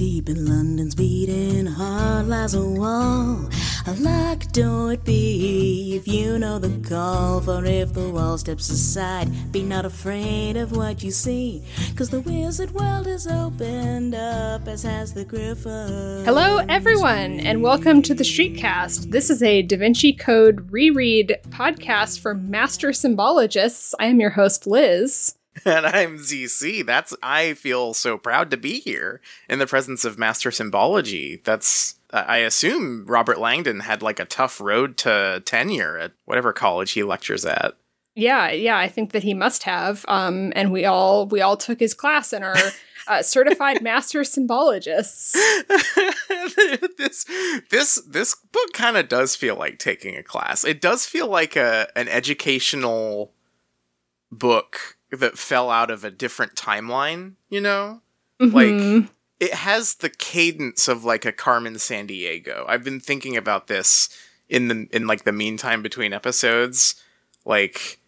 deep in London's beating heart lies a wall. A locked door it be if you know the call. For if the wall steps aside, be not afraid of what you see. Cause the wizard world is opened up, as has the griffin. Hello, everyone, and welcome to the Streetcast. This is a Da Vinci Code reread podcast for master symbologists. I am your host, Liz. And I'm ZC. That's I feel so proud to be here in the presence of Master Symbology. That's I assume Robert Langdon had like a tough road to tenure at whatever college he lectures at. Yeah, yeah, I think that he must have. Um, and we all we all took his class and are uh, certified master symbologists. this this this book kind of does feel like taking a class. It does feel like a an educational book that fell out of a different timeline, you know? Mhm. Like it has the cadence of like a Carmen Sandiego. I've been thinking about this in the in like the meantime between episodes. Like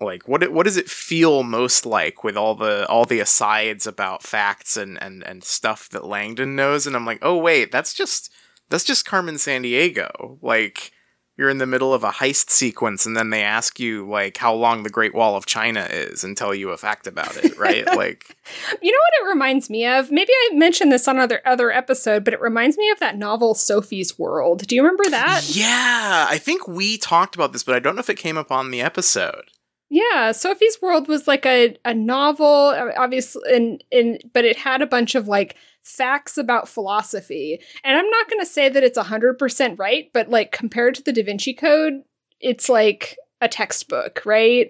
like what it, what does it feel most like with all the all the asides about facts and and and stuff that Langdon knows and I'm like, "Oh wait, that's just that's just Carmen Sandiego." Like you're in the middle of a heist sequence and then they ask you like how long the Great Wall of China is and tell you a fact about it, right? like You know what it reminds me of? Maybe I mentioned this on other other episode, but it reminds me of that novel Sophie's World. Do you remember that? Yeah, I think we talked about this, but I don't know if it came up on the episode. Yeah, Sophie's World was like a, a novel, obviously, and in but it had a bunch of like facts about philosophy. And I'm not going to say that it's 100% right, but like compared to the Da Vinci Code, it's like a textbook, right?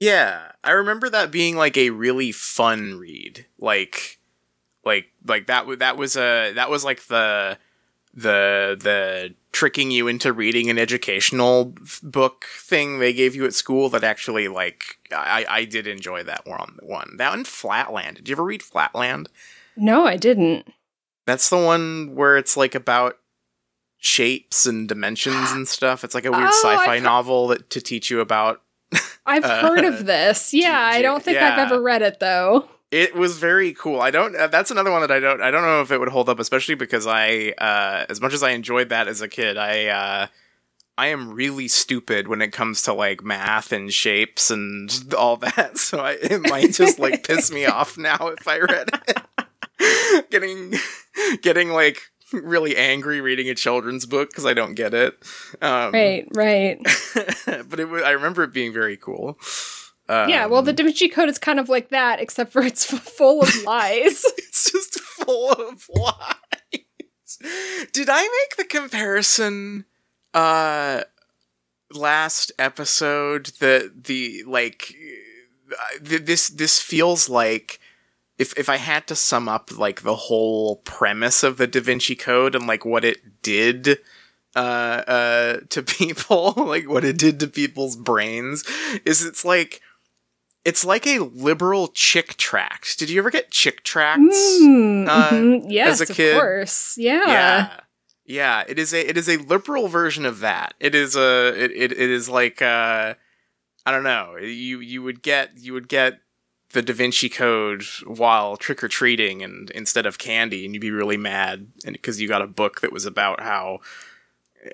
Yeah, I remember that being like a really fun read. Like like like that that was a that was like the the the tricking you into reading an educational book thing they gave you at school that actually like I I did enjoy that one one. That one Flatland. Did you ever read Flatland? No, I didn't. That's the one where it's like about shapes and dimensions and stuff. It's like a weird Oh, sci-fi I've novel that to teach you about I've Uh, heard of this. Yeah, I don't think I've ever read it though. It was very cool. I don't. Uh, that's another one that I don't. I don't know if it would hold up, especially because I, uh, as much as I enjoyed that as a kid, I, uh, I am really stupid when it comes to like math and shapes and all that. So I, it might just like piss me off now if I read it. getting, getting like really angry reading a children's book because I don't get it. Um, Right, right. but it was. I remember it being very cool. Um, yeah, well, the Da Vinci Code is kind of like that, except for it's f- full of lies. it's just full of lies. Did I make the comparison uh last episode that the like uh, th- this this feels like if if I had to sum up like the whole premise of the Da Vinci Code and like what it did uh uh to people like what it did to people's brains is it's like it's like a liberal chick tract. Did you ever get chick tracts? Mm, uh, mhm. Yes, as a kid? of course. Yeah. yeah yeah it is a it is a liberal version of that it is a it, it, it is like uh i don't know you you would get you would get the da vinci code while trick-or-treating and instead of candy and you'd be really mad because you got a book that was about how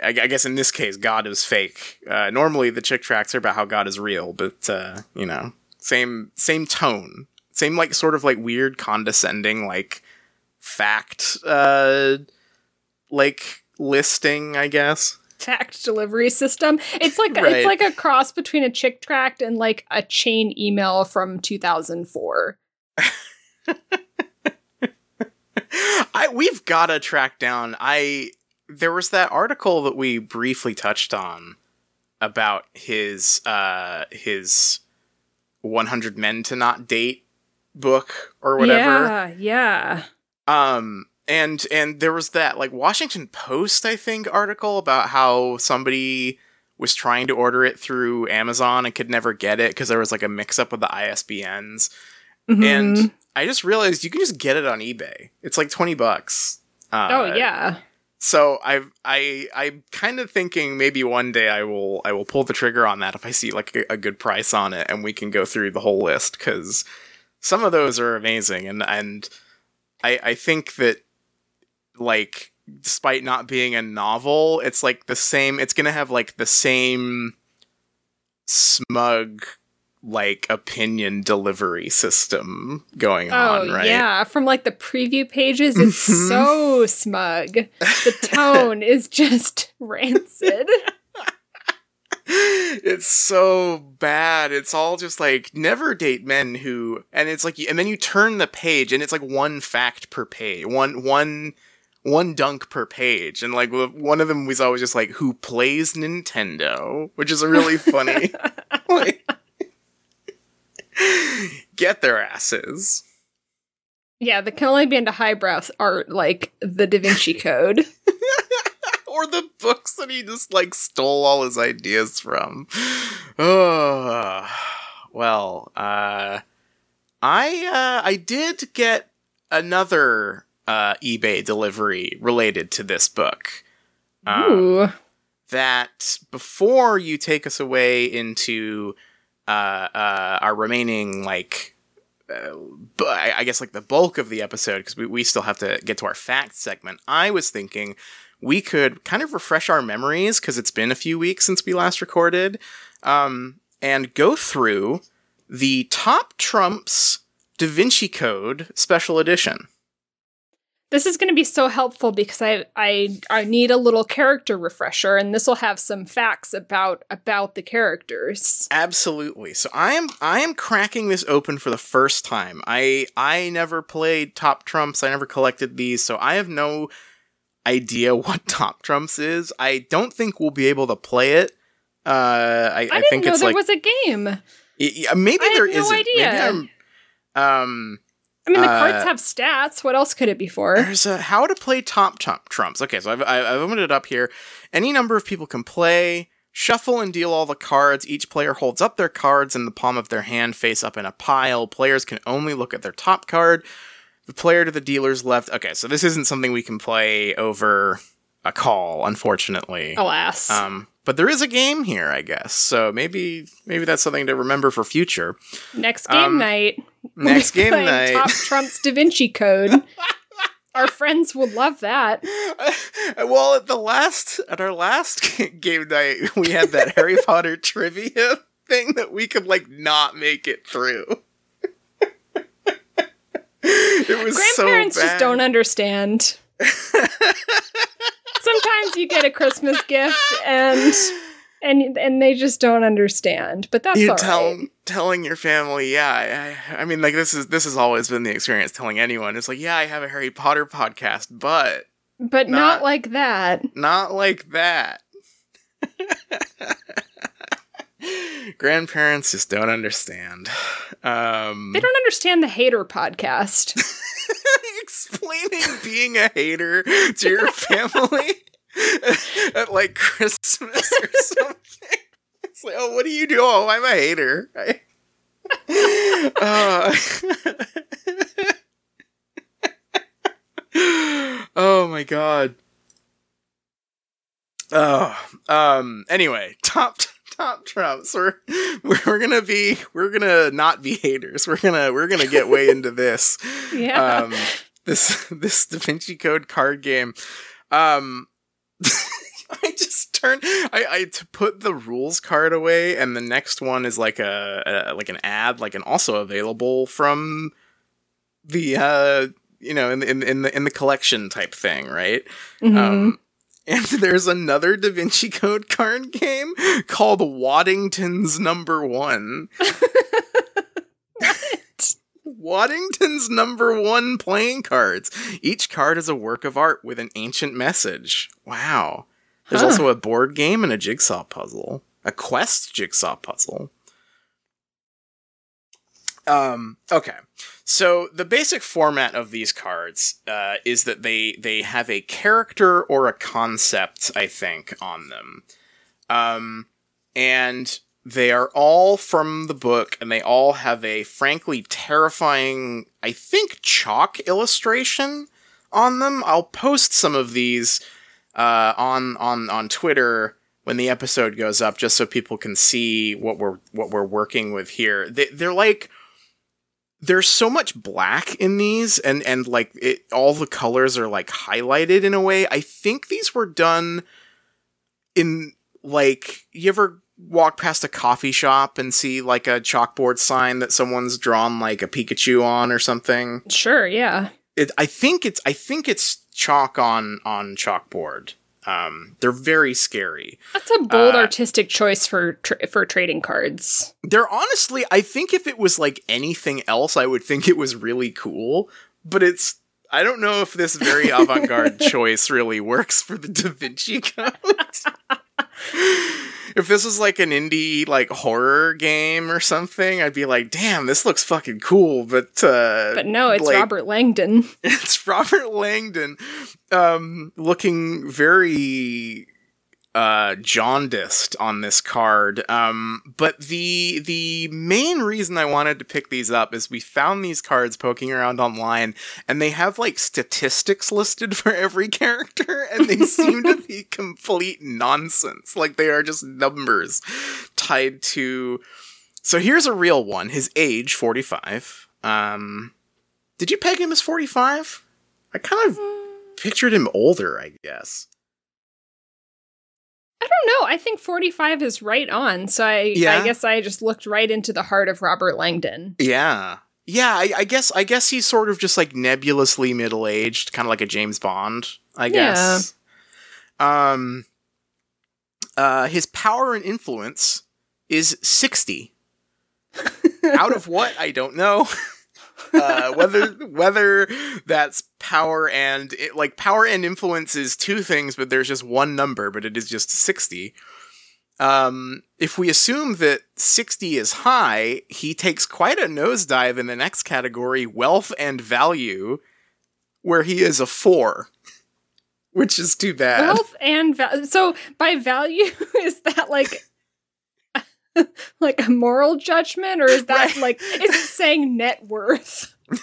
I, I guess in this case god is fake uh, normally the chick tracts are about how god is real but uh, you know same same tone same like sort of like weird condescending like fact uh like listing, I guess. Fact delivery system. It's like Right. it's like a cross between a chick tract and like a chain email from 2004. I we've got to track down. I there was that article that we briefly touched on about his uh his 100 men to not date book or whatever. Yeah, yeah. Um and and there was that like Washington Post I think article about how somebody was trying to order it through Amazon and could never get it because there was like a mix up with the ISBNs. Mhm. And I just realized you can just get it on eBay. It's like 20 bucks. Uh, oh yeah. So I I I'm kind of thinking maybe one day I will I will pull the trigger on that if I see like a, a good price on it and we can go through the whole list cuz some of those are amazing and and I I think that like despite not being a novel, it's like the same. It's gonna have like the same smug like opinion delivery system going on, Oh right? yeah, from like the preview pages, it's Mhm. so smug. The tone is just rancid. it's so bad. It's all just like never date men who, and it's like, and then you turn the page, and it's like one fact per page, one one one dunk per page, and like one of them was always just like who plays Nintendo, which is a really funny. like, get their asses. Yeah, that can only be into highbrow art like the Da Vinci Code. or the books that he just like stole all his ideas from. Oh, well, uh, I uh, I did get another uh, eBay delivery related to this book. Um, Ooh. that before you take us away into uh, uh, our remaining like uh, bu- I I guess like the bulk of the episode because we, we still have to get to our fact segment. I was thinking we could kind of refresh our memories because it's been a few weeks since we last recorded, um, and go through the top trumps Da Vinci Code Special Edition. This is going to be so helpful because I I I need a little character refresher, and this will have some facts about about the characters. Absolutely. So I am I am cracking this open for the first time. I I never played Top Trumps. I never collected these, so I have no idea what Top Trumps is. I don't think we'll be able to play it. Uh, I, I, I, didn't think know there like was a game. y- yeah, maybe there no isn't. idea. Maybe I'm, um, I mean, the Uh, cards have stats. What else could it be for? There's a how to play top trump trumps. Okay, so I've, I've I've opened it up here. Any number of people can play. Shuffle and deal all the cards. Each player holds up their cards in the palm of their hand, face up in a pile. Players can only look at their top card. The player to the dealer's left. Okay, so this isn't something we can play over a call, unfortunately. Alas. Um, but there is a game here, I guess. So maybe maybe that's something to remember for future. Next game um, night. Next we're game night. Top Trump's Da Vinci Code. Our friends will love that. well, at the last at our last game night, we had that Harry Potter trivia thing that we could like not make it through. it was Grandparents so bad. just don't understand. Sometimes you get a Christmas gift and and and they just don't understand. But that's you all tell right. telling your family, yeah. I, I mean, like this is this has always been the experience. Telling anyone, it's like, yeah, I have a Harry Potter podcast, but But not, not- like that. not like that. Grandparents just don't understand. Um, They don't understand the hater podcast. explaining being a hater to your family at like Christmas or something. It's like, oh, what do you do? Oh, I'm a hater. I- Uh, oh my god. Oh, um. Anyway, top top trumps. We're we're gonna be we're gonna not be haters. We're gonna we're gonna get way into this yeah. um this this Da Vinci Code card game. Um I just turned I I to put the rules card away and the next one is like a, a like an ad like an also available from the uh you know in the, in the- in the in the collection type thing, right? Mhm. Um and there's another Da Vinci Code card game called Waddington's Number 1. Waddington's number one playing cards. Each card is a work of art with an ancient message. Wow. There's Huh. also a board game and a jigsaw puzzle. A quest jigsaw puzzle. Um, okay. So the basic format of these cards uh, is that they they have a character or a concept, I think, on them. Um, and they are all from the book, and they all have a frankly terrifying, I think, chalk illustration on them. I'll post some of these uh, on on on Twitter when the episode goes up, just so people can see what we're what we're working with here. They, they're like there's so much black in these and and like it all the colors are like highlighted in a way. I think these were done in like you ever walk past a coffee shop and see like a chalkboard sign that someone's drawn like a pikachu on or something? Sure, yeah. it, i think it's i think it's chalk on on chalkboard um they're very scary That's a bold Uh, artistic choice for tra- for trading cards. They're honestly, I think if it was like anything else, I would think it was really cool. But it's, I don't know if this very avant garde choice really works for the Da Vinci Code. if this was like an indie like horror game or something, I'd be like, damn, this looks fucking cool. But uh, But no, it's like- Robert Langdon. it's Robert Langdon, um, looking very uh jaundiced on this card. Um but the the main reason i wanted to pick these up is we found these cards poking around online and they have like statistics listed for every character and they seem to be complete nonsense. Like they are just numbers tied to so here's a real one his age 45 um did you peg him as 45 i kind of pictured him older i guess I don't know. I think 45 is right on. So I, Yeah. I guess I just looked right into the heart of Robert Langdon. Yeah. Yeah, I, I guess I guess he's sort of just like nebulously middle aged, kind of like a James Bond, I guess. Um uh his power and influence is 60. Out of what? I don't know. uh whether whether that's power and it, like power and influence is two things but there's just one number but it is just 60 um if we assume that 60 is high he takes quite a nosedive in the next category wealth and value where he is a 4 which is too bad Wealth and value. So by value, is that like like a moral judgment, or is that Right. like is it saying net worth?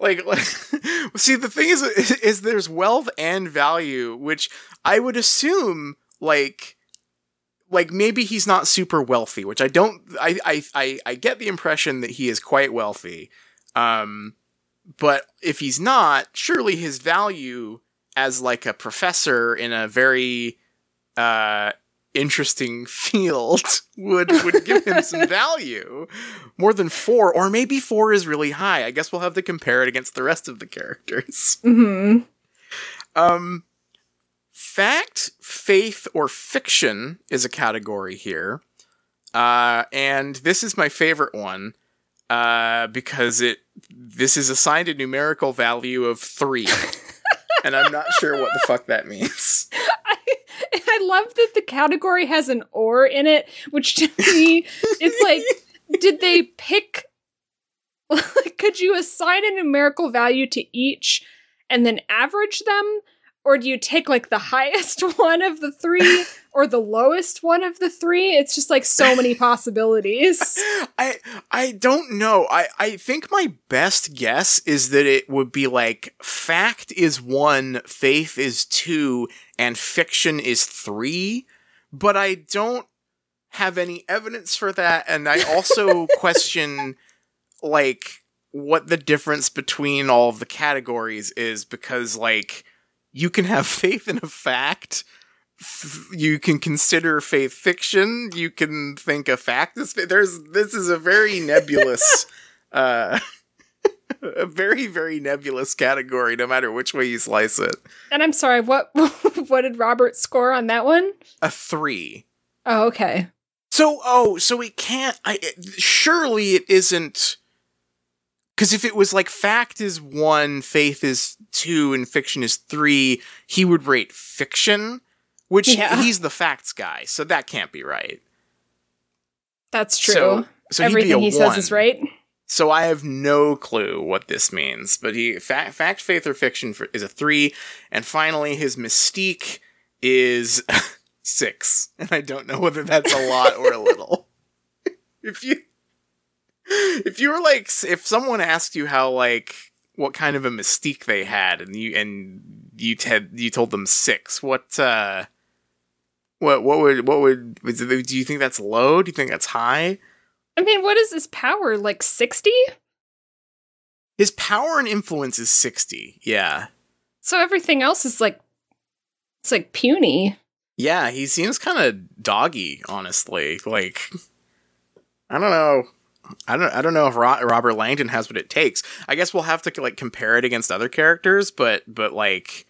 like, like see the thing is is there's wealth and value which i would assume like like maybe he's not super wealthy which i don't i i i, I get the impression that he is quite wealthy um but if he's not surely his value as like a professor in a very uh interesting field would would give him some value. More than four or maybe four is really high. I guess we'll have to compare it against the rest of the characters. Hmm um fact faith or fiction is a category here. Uh and this is my favorite one uh because it this is assigned a numerical value of three. And i'm not sure what the fuck that means I, love that the category has an or in it, which to me, it's like, did they pick? could you assign a numerical value to each and then average them? Or do you take like the highest one of the three or the lowest one of the three? It's just like so many possibilities. I I don't know. I I think my best guess is that it would be like fact is 1, faith is 2 and fiction is 3, but I don't have any evidence for that and I also question like what the difference between all of the categories is because like you can have faith in a fact f- you can consider faith fiction you can think a fact is fa- there's this is a very nebulous uh a very very nebulous category no matter which way you slice it And I'm sorry, what what did Robert score on that one? a 3 Oh, okay. So, oh, so it can't. I it- surely it isn't. Because if it was like fact is one, faith is two, and fiction is three, he would rate fiction, which Yeah. he's the facts guy, so that can't be right. That's true. So, so Everything he says is right. So I have no clue what this means, but he fact, fact faith, or fiction for, is a three, and finally his mystique is six, and I don't know whether that's a lot or a little. if you if you were like if someone asked you how like what kind of a mystique they had, and you and you had you told them six, what uh what what would what would do you think that's low? Do you think that's high? I mean, what is his power? Like 60? His power and influence is 60. Yeah. So everything else is like it's like puny. Yeah, he seems kind of doggy, honestly. Like I don't know. I don't I don't know if Ro- Robert Langdon has what it takes. I guess we'll have to like compare it against other characters, but but like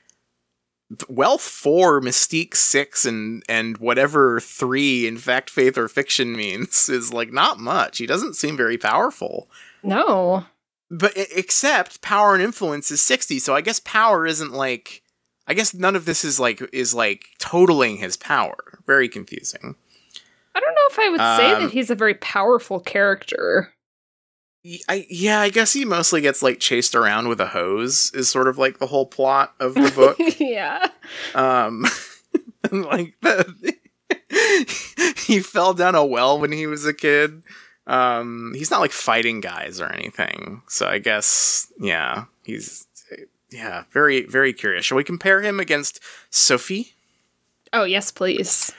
wealth 4 mystique 6 and and whatever 3 in fact faith or fiction means is like not much he doesn't seem very powerful No. but except power and influence is 60 so i guess power isn't like i guess none of this is like is like totaling his power very confusing I don't know if I would say Um, that he's a very powerful character. I, yeah i guess he mostly gets like chased around with a hose is sort of like the whole plot of the book. Yeah. um like the, he fell down a well when he was a kid. Um he's not like fighting guys or anything so i guess yeah he's yeah very very curious. Shall we compare him against sophie? Oh, yes, please.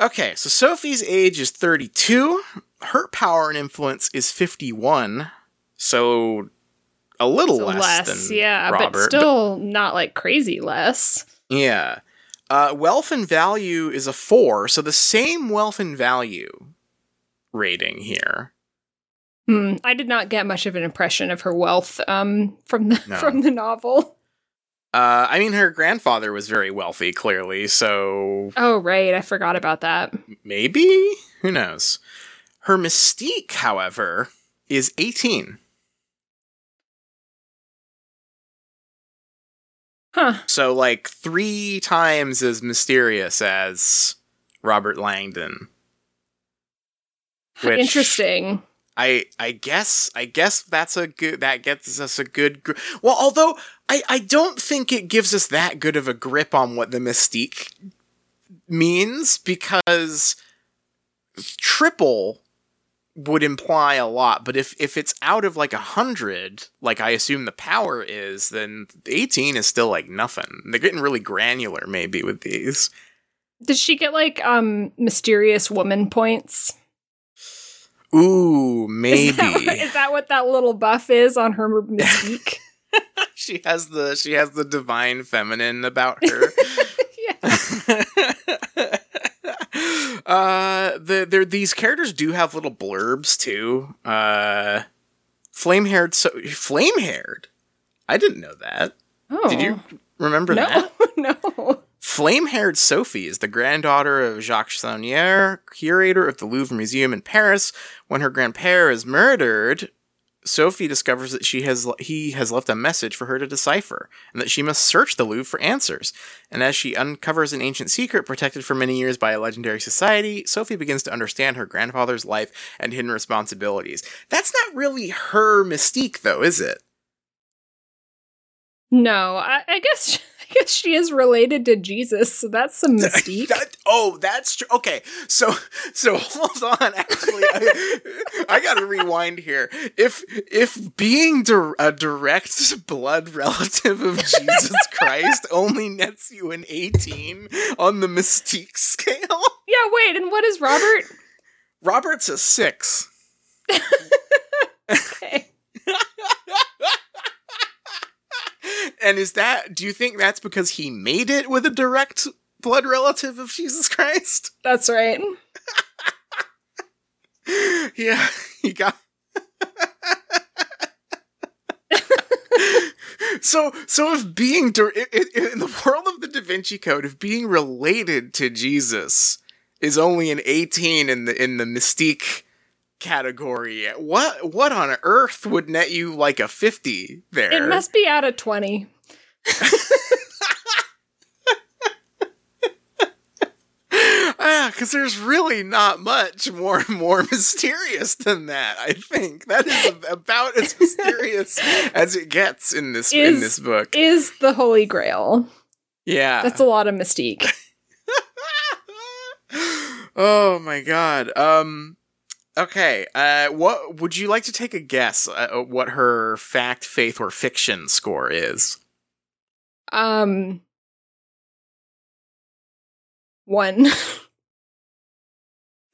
okay so sophie's age is 32 her power and influence is 51 so a little So less, less, than yeah, Robert, but still not like crazy less. Yeah. Uh, wealth and value is a four, so the same wealth and value rating here. Hmm. I did not get much of an impression of her wealth um, from the No. from the novel. Uh, I mean, her grandfather was very wealthy, clearly, so Oh, right, I forgot about that. maybe? Who knows? Her mystique, however, is 18. Huh. So, like, three times as mysterious as Robert Langdon. Which- Interesting. I I guess I guess that's a good that gets us a good gr- well although I I don't think it gives us that good of a grip on what the mystique means because triple would imply a lot but if if it's out of like a hundred like I assume the power is then 18 is still like nothing they're getting really granular maybe with these Did she get like um mysterious woman points? ooh maybe Is that, what, is that what that little buff is on her mystique? she has the she has the divine feminine about her. yeah. Uh the there these characters do have little blurbs too. Uh flame haired so flame haired. I didn't know that. Oh. Did you remember that? No. no. Flame haired Sophie is the granddaughter of Jacques Saunière, curator of the Louvre Museum in Paris. When her grandpere is murdered, Sophie discovers that she has he has left a message for her to decipher, and that she must search the Louvre for answers. And as she uncovers an ancient secret protected for many years by a legendary society, Sophie begins to understand her grandfather's life and hidden responsibilities. That's not really her mystique, though, is it? No, I, I guess Guess she is related to Jesus, so that's some mystique. That- oh, that's true. Okay, so so hold on. Actually, I, I got to rewind here. If if being dir- a direct blood relative of Jesus Christ only nets you an eighteen on the mystique scale, yeah, wait, and what is Robert? Robert's a six. Okay. And is that? Do you think that's because he made it with a direct blood relative of Jesus Christ? That's right. yeah, he got. so, so if being dir- i- i- in the world of the Da Vinci Code, if being related to Jesus is only an eighteen in the in the mystique category, what what on earth would net you like a fifty there? It must be out of 20. Ah, because there's really not much more more mysterious than that. I think that is about as mysterious as it gets in this in this book. Is the Holy Grail. Yeah. That's a lot of mystique. oh my god. Um. Okay. Uh. What would you like to take a guess? Uh, what her fact, faith, or fiction score is? Um one.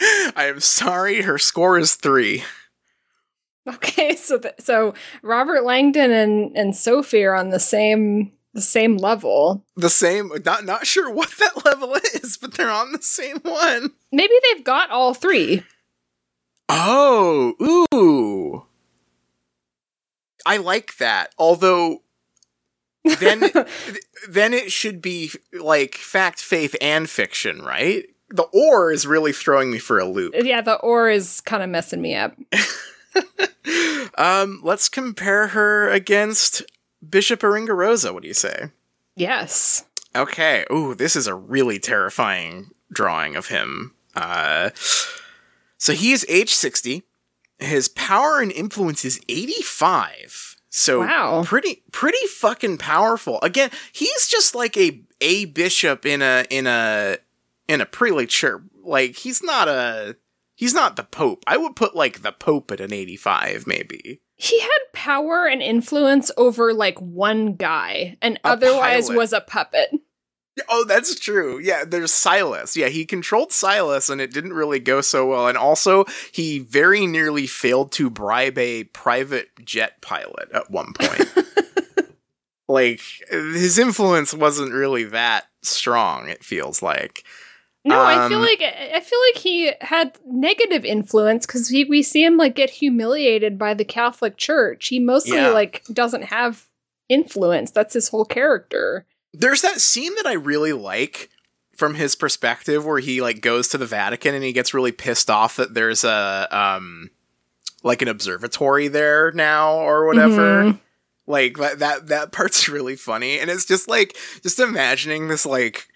I am sorry. Her score is three. Okay, so th- so Robert Langdon and and Sophie are on the same the same level. The same. Not not sure what that level is, but they're on the same one. Maybe they've got all three. Oh, ooh. I like that. Although then then it should be like fact, faith, and fiction, right? The or is really throwing me for a loop. Yeah, the or is kind of messing me up. um, let's compare her against Bishop Aringarosa. What do you say? Yes. Okay. Ooh, this is a really terrifying drawing of him. Uh, so he is age 60. His power and influence is 85. So Wow. pretty pretty fucking powerful. Again, he's just like a a bishop in a in a in a prelate church. Like he's not a he's not the pope. I would put like the pope at an 85 maybe. He had power and influence over like one guy and A otherwise pilot. was a puppet. Oh, that's true. Yeah, there's Silas. Yeah, he controlled Silas and it didn't really go so well. And also, he very nearly failed to bribe a private jet pilot at one point. like, his influence wasn't really that strong, it feels like. No, I feel Um, like I feel like he had negative influence because we see him like get humiliated by the Catholic Church. He mostly Yeah. like doesn't have influence. That's his whole character. There's that scene that I really like from his perspective where he like goes to the Vatican and he gets really pissed off that there's a um like an observatory there now or whatever. Mhm. Like that that that part's really funny and it's just like just imagining this like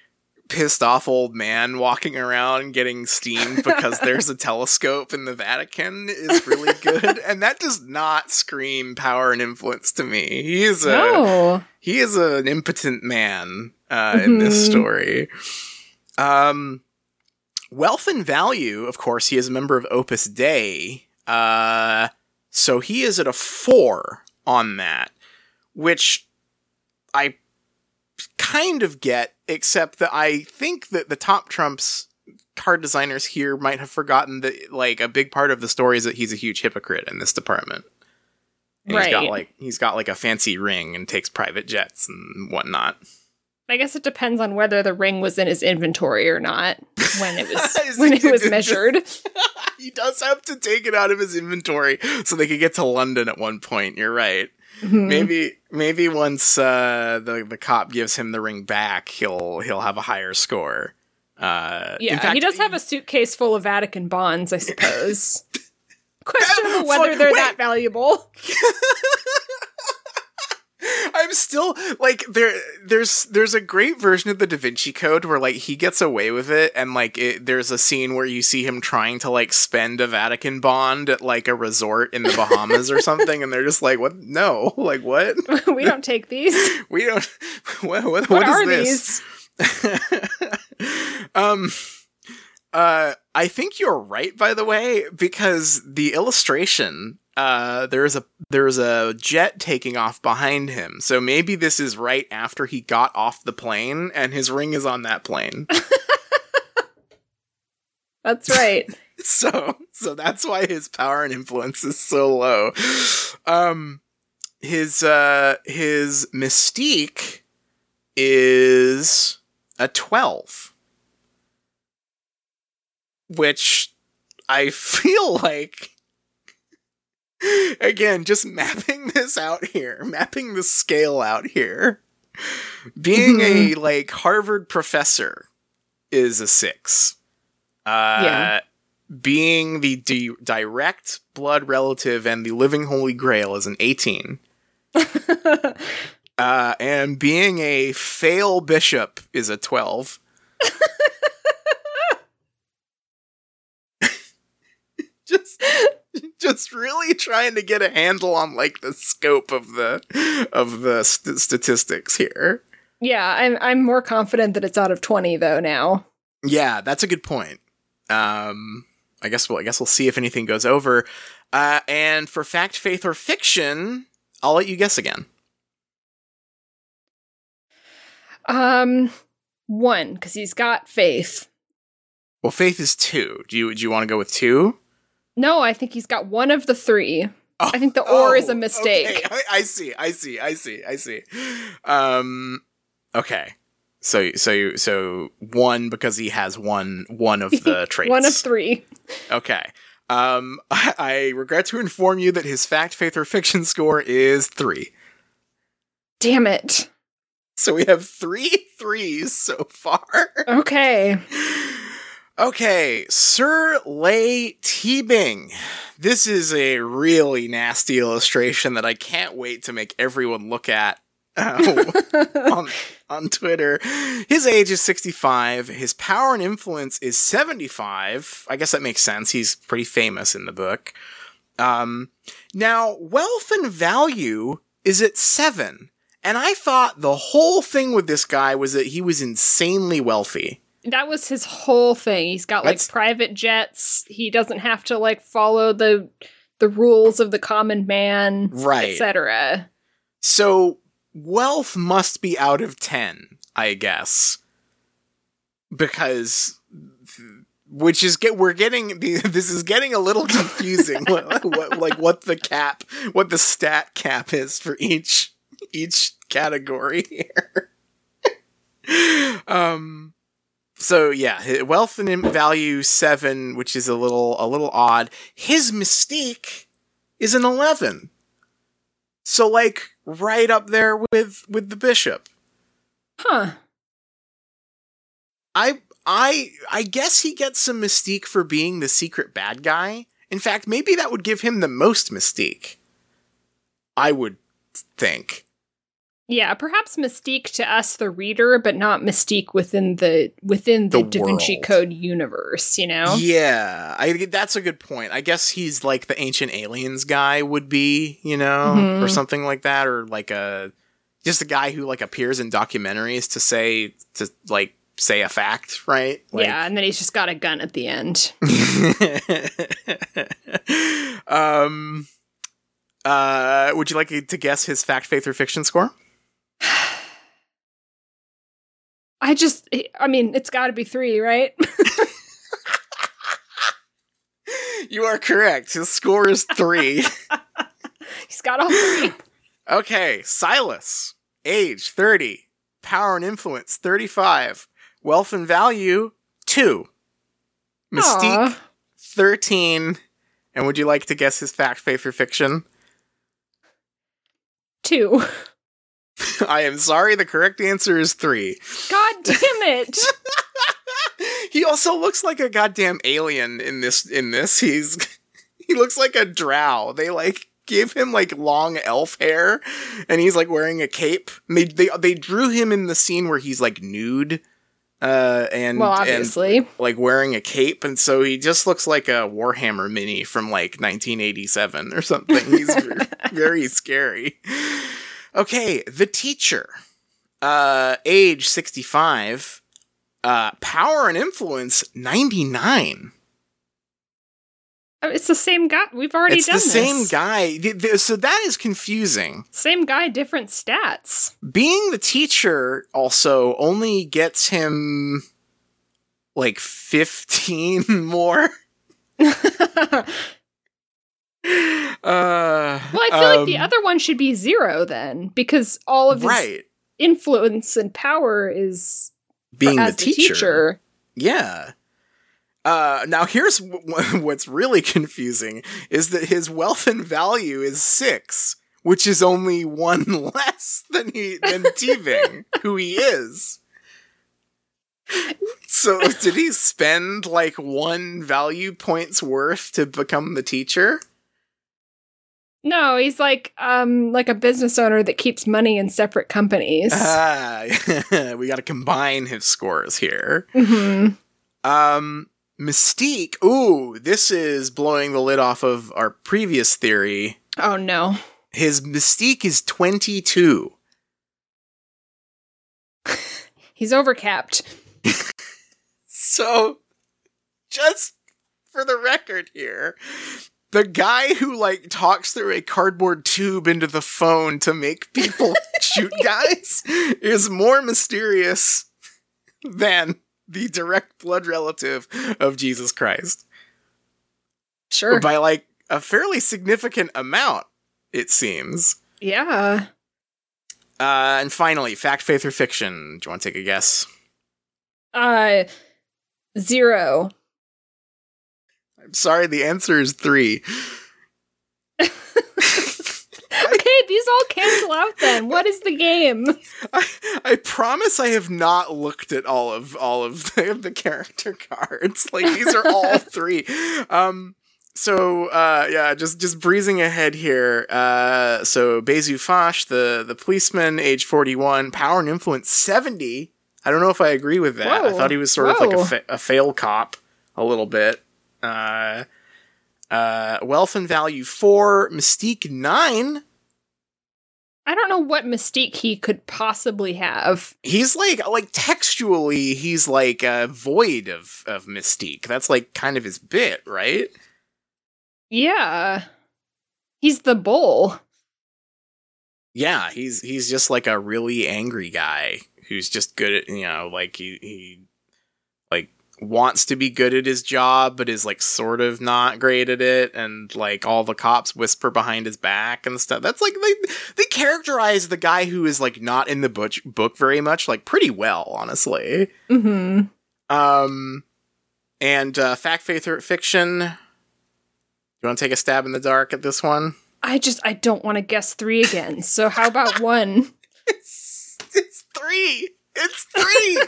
pissed off old man walking around getting steamed because there's a telescope in the Vatican is really good and that does not scream power and influence to me. He is a No. he is an impotent man uh, in this Mhm. story. Um, wealth and value, of course, he is a member of Opus Dei. Uh, so he is at a four on that, which I kind of get, except that I think that the top trumps card designers here might have forgotten that like a big part of the story is that he's a huge hypocrite in this department. And He's got like he's got like a fancy ring and takes private jets and whatnot. I guess it depends on whether the ring was in his inventory or not when it was when it was measured. he does have to take it out of his inventory so they could get to London at one point. You're right. Mhm. Maybe maybe once uh, the the cop gives him the ring back, he'll he'll have a higher score. Uh, in Yeah, fact, he does have a suitcase full of Vatican bonds, I suppose. Questionable whether they're wait. that valuable. I'm still like there. There's there's a great version of the Da Vinci Code where like he gets away with it, and like it, there's a scene where you see him trying to like spend a Vatican bond at like a resort in the Bahamas or something, and they're just like, "What? No! Like what? we don't take these. We don't. What? What, What, what are this?" these? um uh I think you're right by the way because the illustration uh there's a there's a jet taking off behind him. So maybe this is right after he got off the plane and his ring is on that plane. That's right. so so that's why his power and influence is so low. Um his uh his mystique is a 12 which I feel like again just mapping this out here, mapping the scale out here. Being a like Harvard professor is a 6. Uh Yeah. being the di- direct blood relative and the living holy grail is an 18. Uh, and being a fail bishop is a 12. just just really trying to get a handle on like the scope of the of the st- statistics here. yeah, I'm I'm more confident that it's out of 20 though now. Yeah, that's a good point. Um I guess we'll I guess we'll see if anything goes over. Uh and for fact, faith, or fiction, I'll let you guess again. Um 1 cuz he's got faith. Well, faith is two. Do you do you want to go with two? No, I think he's got one of the 3. I think the or is a Oh, mistake. okay. I, I see. I see. I see. I see. Um. Okay. So so so one because he has one one of the traits. One of three. Okay. Um. I, I regret to inform you that his fact, faith, or fiction score is three. Damn it. So we have three threes so far. Okay. Okay, Sir Leigh Teabing. This is a really nasty illustration that I can't wait to make everyone look at uh, on, on Twitter. His age is 65. His power and influence is 75. I guess that makes sense. He's pretty famous in the book. Um, now, wealth and value is at 7. And I thought the whole thing with this guy was that he was insanely wealthy. That was his whole thing. He's got like That's- private jets. He doesn't have to like follow the the rules of the common man, Right. etc. So wealth must be out of 10, I guess. Because which is get we're getting this is getting a little confusing what, what, like what the cap what the stat cap is for each each category here. um so yeah, wealth and value 7, which is a little a little odd. His mystique is an 11. So like right up there with with the bishop. Huh. I I I guess he gets some mystique for being the secret bad guy. In fact, maybe that would give him the most mystique. I would think. Yeah, perhaps mystique to us the reader, but not mystique within the within the, The Da Vinci world. Code universe, you know? Yeah, I that's a good point. I guess he's like the ancient aliens guy would be, you know, Mhm. or something like that or like a just a guy who like appears in documentaries to say to like say a fact, right? Like, yeah, and then he's just got a gun at the end. um uh would you like to guess his fact faith or fiction score I just eh, I mean, it's got to be 3, right? you are correct his score is three he's got all three. okay silas age 30 power and influence 35 wealth and value 2 mystique Aw. 13 and would you like to guess his fact faith or fiction 2. i am sorry the correct answer is 3 God damn it. he also looks like a goddamn alien in this in this. He's he looks like a drow. They like give him like long elf hair and he's like wearing a cape. And they they, they drew him in the scene where he's like nude uh and well, and obviously. like wearing a cape and so he just looks like a warhammer mini from like 1987 or something. He's very scary okay the teacher uh age 65 uh power and influence 99 Oh, It's the same guy. We've already it's done the same guy. So that is confusing. Same guy, different stats. being the teacher also only gets him like 15 more well, uh I feel like the um, other one should be zero then, because all of his right influence and power is being the teacher. teacher. Yeah. Uh, now here's w- what's really confusing is that his wealth and value is six, which is only one less than he than Teabing, who he is. So did he spend like one value points worth to become the teacher? No, he's like um like a business owner that keeps money in separate companies. Ah, we got to combine his scores here. hmm Um, Mystique. Ooh, this is blowing the lid off of our previous theory. Oh no. His Mystique is 22. He's overcapped. So, just for the record here, the guy who like talks through a cardboard tube into the phone to make people shoot guys is more mysterious than the direct blood relative of Jesus Christ. Sure. by like a fairly significant amount. It seems. Yeah. Uh, and finally, fact, faith, or fiction. Do you want to take a guess? Uh, zero. I'm sorry, the answer is three. Okay, these all cancel out then. What is the game? I, I promise I have not looked at all of all of the, the character cards. Like these are all three. Um so uh yeah, just just breezing ahead here. Uh so Bezu Fache, the the policeman, age 41, power and influence 70. I don't know if I agree with that. I thought he was sort of like a, fa- a fail cop a little bit. Uh uh wealth and value 4, mystique 9. I don't know what mystique he could possibly have. he's like like textually he's like uh, void of of mystique that's like kind of his bit right Yeah. He's the bull. yeah he's he's just like a really angry guy who's just good at you know like he he wants to be good at his job but is like sort of not great at it and like all the cops whisper behind his back and stuff that's like they they characterize the guy who is like not in the book book very much like pretty well honestly Mm-hmm. Um, and uh, fact, faith, or fiction. You want to take a stab in the dark at this one? I just I don't want to guess three again. So how about one? It's it's three. It's three.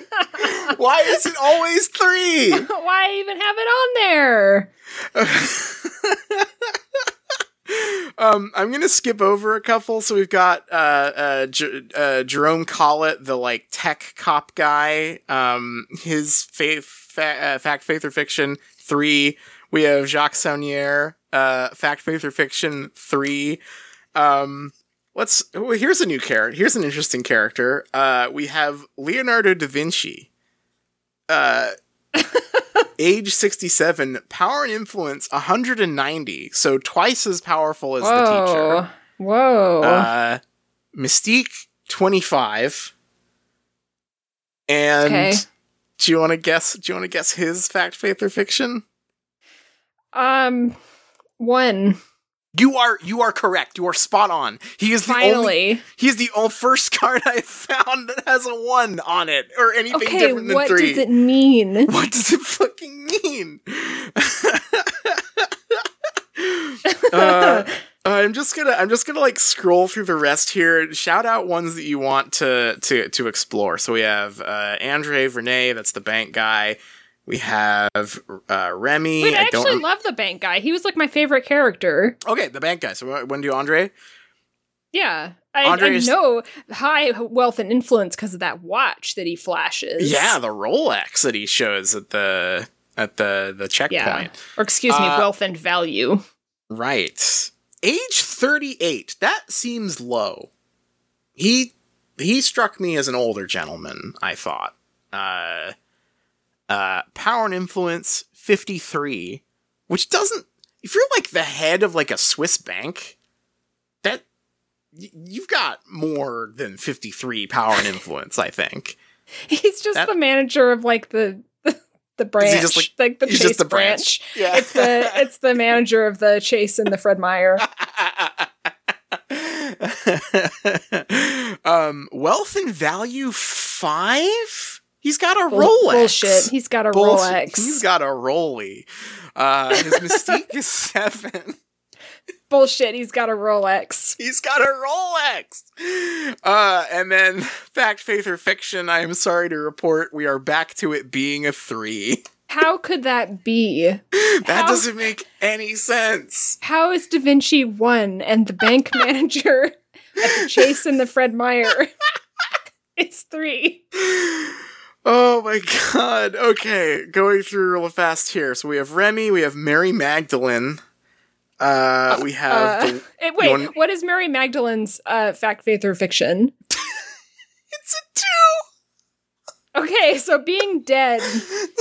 Why is it always three? Why even have it on there? um, I'm gonna skip over a couple. So we've got uh, uh, J- uh, Jerome Collet, the like tech cop guy. Um, his faith, fa- uh, fact, faith, or fiction three. We have Jacques Saunière, uh, fact, faith, or fiction three. Um, let's. oh, here's a new character. Here's an interesting character. Uh, we have Leonardo da Vinci. Uh, age 67, power and influence 190, so twice as powerful as the teacher. Whoa. Whoa. Uh, Mystique 25. And okay. do you want to guess do you want to guess his fact faith or fiction? Um one. You are you are correct. You are spot on. He is the only he is the only first card I found that has a 1 on it or anything Okay, different than what 3. does it mean? What does it fucking mean? uh, I'm just gonna I'm just gonna like scroll through the rest here. Shout out ones that you want to to to explore. So we have uh, Andre Vernet, that's the bank guy. We have uh, Remy. Wait, I, I actually love the bank guy. He was like my favorite character. okay, the bank guy. So when do Andre. Yeah. I, Andre I know high wealth and influence because of that watch that he flashes. Yeah, the Rolex that he shows at the at the the checkpoint. Yeah. Or excuse me, Uh, wealth and value. Right. Age 38. That seems low. He he struck me as an older gentleman, I thought. Uh uh power and influence 53, which doesn't if you're like the head of like a Swiss bank, that y- you've got more than 53 power and influence, I think. He's just that- the manager of like the the branch, like- like, the he's Chase just the branch. branch. Yeah. It's the it's the manager of the Chase and the Fred Meyer. um, wealth and value five. He's got a Bull- Rolex. Bullshit. He's got a Bullshit. Rolex. He's got a Rolly. Uh, his mystique is seven. Bullshit. He's got a Rolex. He's got a Rolex. Uh, and then fact, faith, or fiction. I am sorry to report we are back to it being a three. How could that be? That How- doesn't make any sense. How is Da Vinci one and the bank manager at the Chase and the Fred Meyer it's three? Oh my god. Okay, going through real fast here. So we have Remy, we have Mary Magdalene. Uh, we have Uh, the, wait, one- what is Mary Magdalene's uh, fact, faith, or fiction? it's a two. Okay, so being dead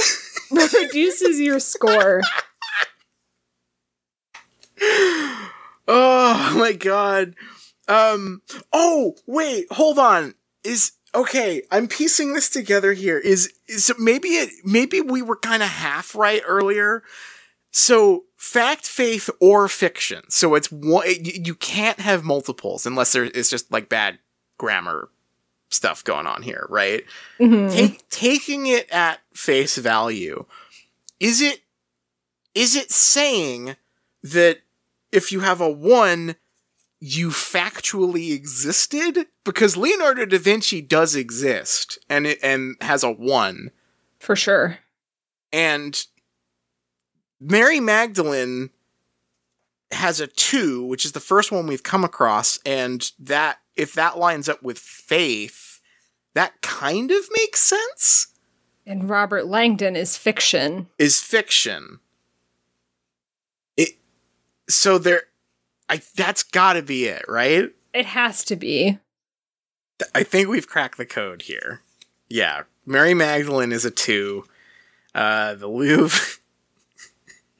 reduces your score. Oh my god. Um oh, wait, hold on. Is okay, I'm piecing this together here. Is is maybe it maybe we were kind of half right earlier So fact, faith, or fiction. So it's one. You can't have multiples unless there is just like bad grammar stuff going on here, right? Mhm. Take, taking it at face value, is it is it saying that if you have a one, you factually existed? Because Leonardo da Vinci does exist and it and has a one. For sure. And Mary Magdalene has a two, which is the first one we've come across, and that if that lines up with faith, that kind of makes sense. And Robert Langdon is fiction. Is fiction. It so there I that's gotta be it, right? It has to be. I think we've cracked the code here. Yeah. Mary Magdalene is a two. Uh the Louvre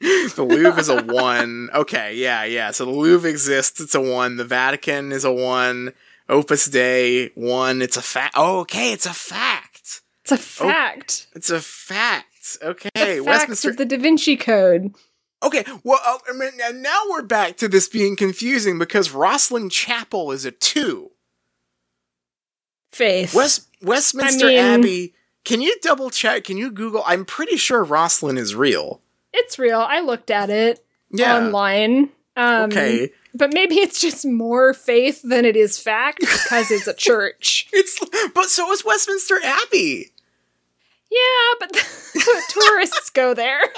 The Louvre is a one. Okay, yeah, yeah. So the Louvre exists, it's a one. The Vatican is a one. Opus Dei, one. It's a fact. Oh, okay, it's a fact. It's a fact. It's a fact. Okay, the facts Westminster. of the Da Vinci Code. Okay, well, uh, I mean, and now we're back to this being confusing because Rosslyn Chapel is a two. Faith. West Westminster I mean- Abbey. Can you double check? Can you Google? I'm pretty sure Rosslyn is real. it's real. I looked at it Yeah. online. Um, okay. But maybe it's just more faith than it is fact because it's a church. It's but so is Westminster Abbey. Yeah, but tourists go there.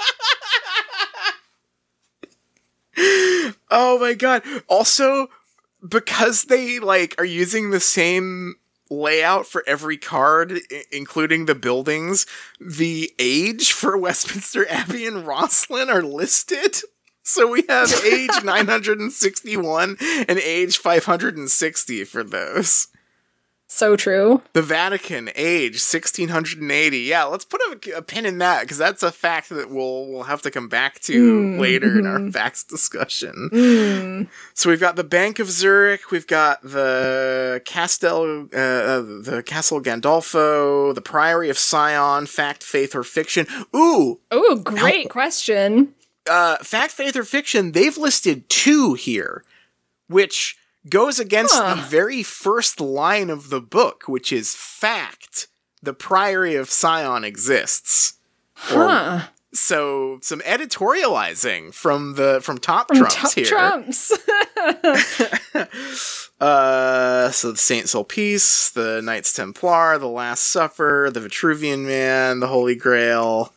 Oh my god. Also, because they like are using the same layout for every card, I- including the buildings, the age for Westminster Abbey and Rosslyn are listed. So we have age 961 and age 560 for those. So true. The Vatican, age 1680. Yeah, let's put a, a pin in that because that's a fact that we'll we'll have to come back to Mm, later in our facts discussion. Mm. So we've got the Bank of Zurich, we've got the Castel, uh, uh, the Castle Gandolfo, the Priory of Sion, fact, faith, or fiction. Ooh, Oh, great question. uh, fact, faith, or fiction. They've listed two here, which goes against Huh. the very first line of the book, which is fact. The Priory of Sion exists. Or- So some editorializing from the from Top From Trumps Top here. Trumps. uh, so the Saint Sulpice, the Knights Templar, the Last Supper, the Vitruvian Man, the Holy Grail.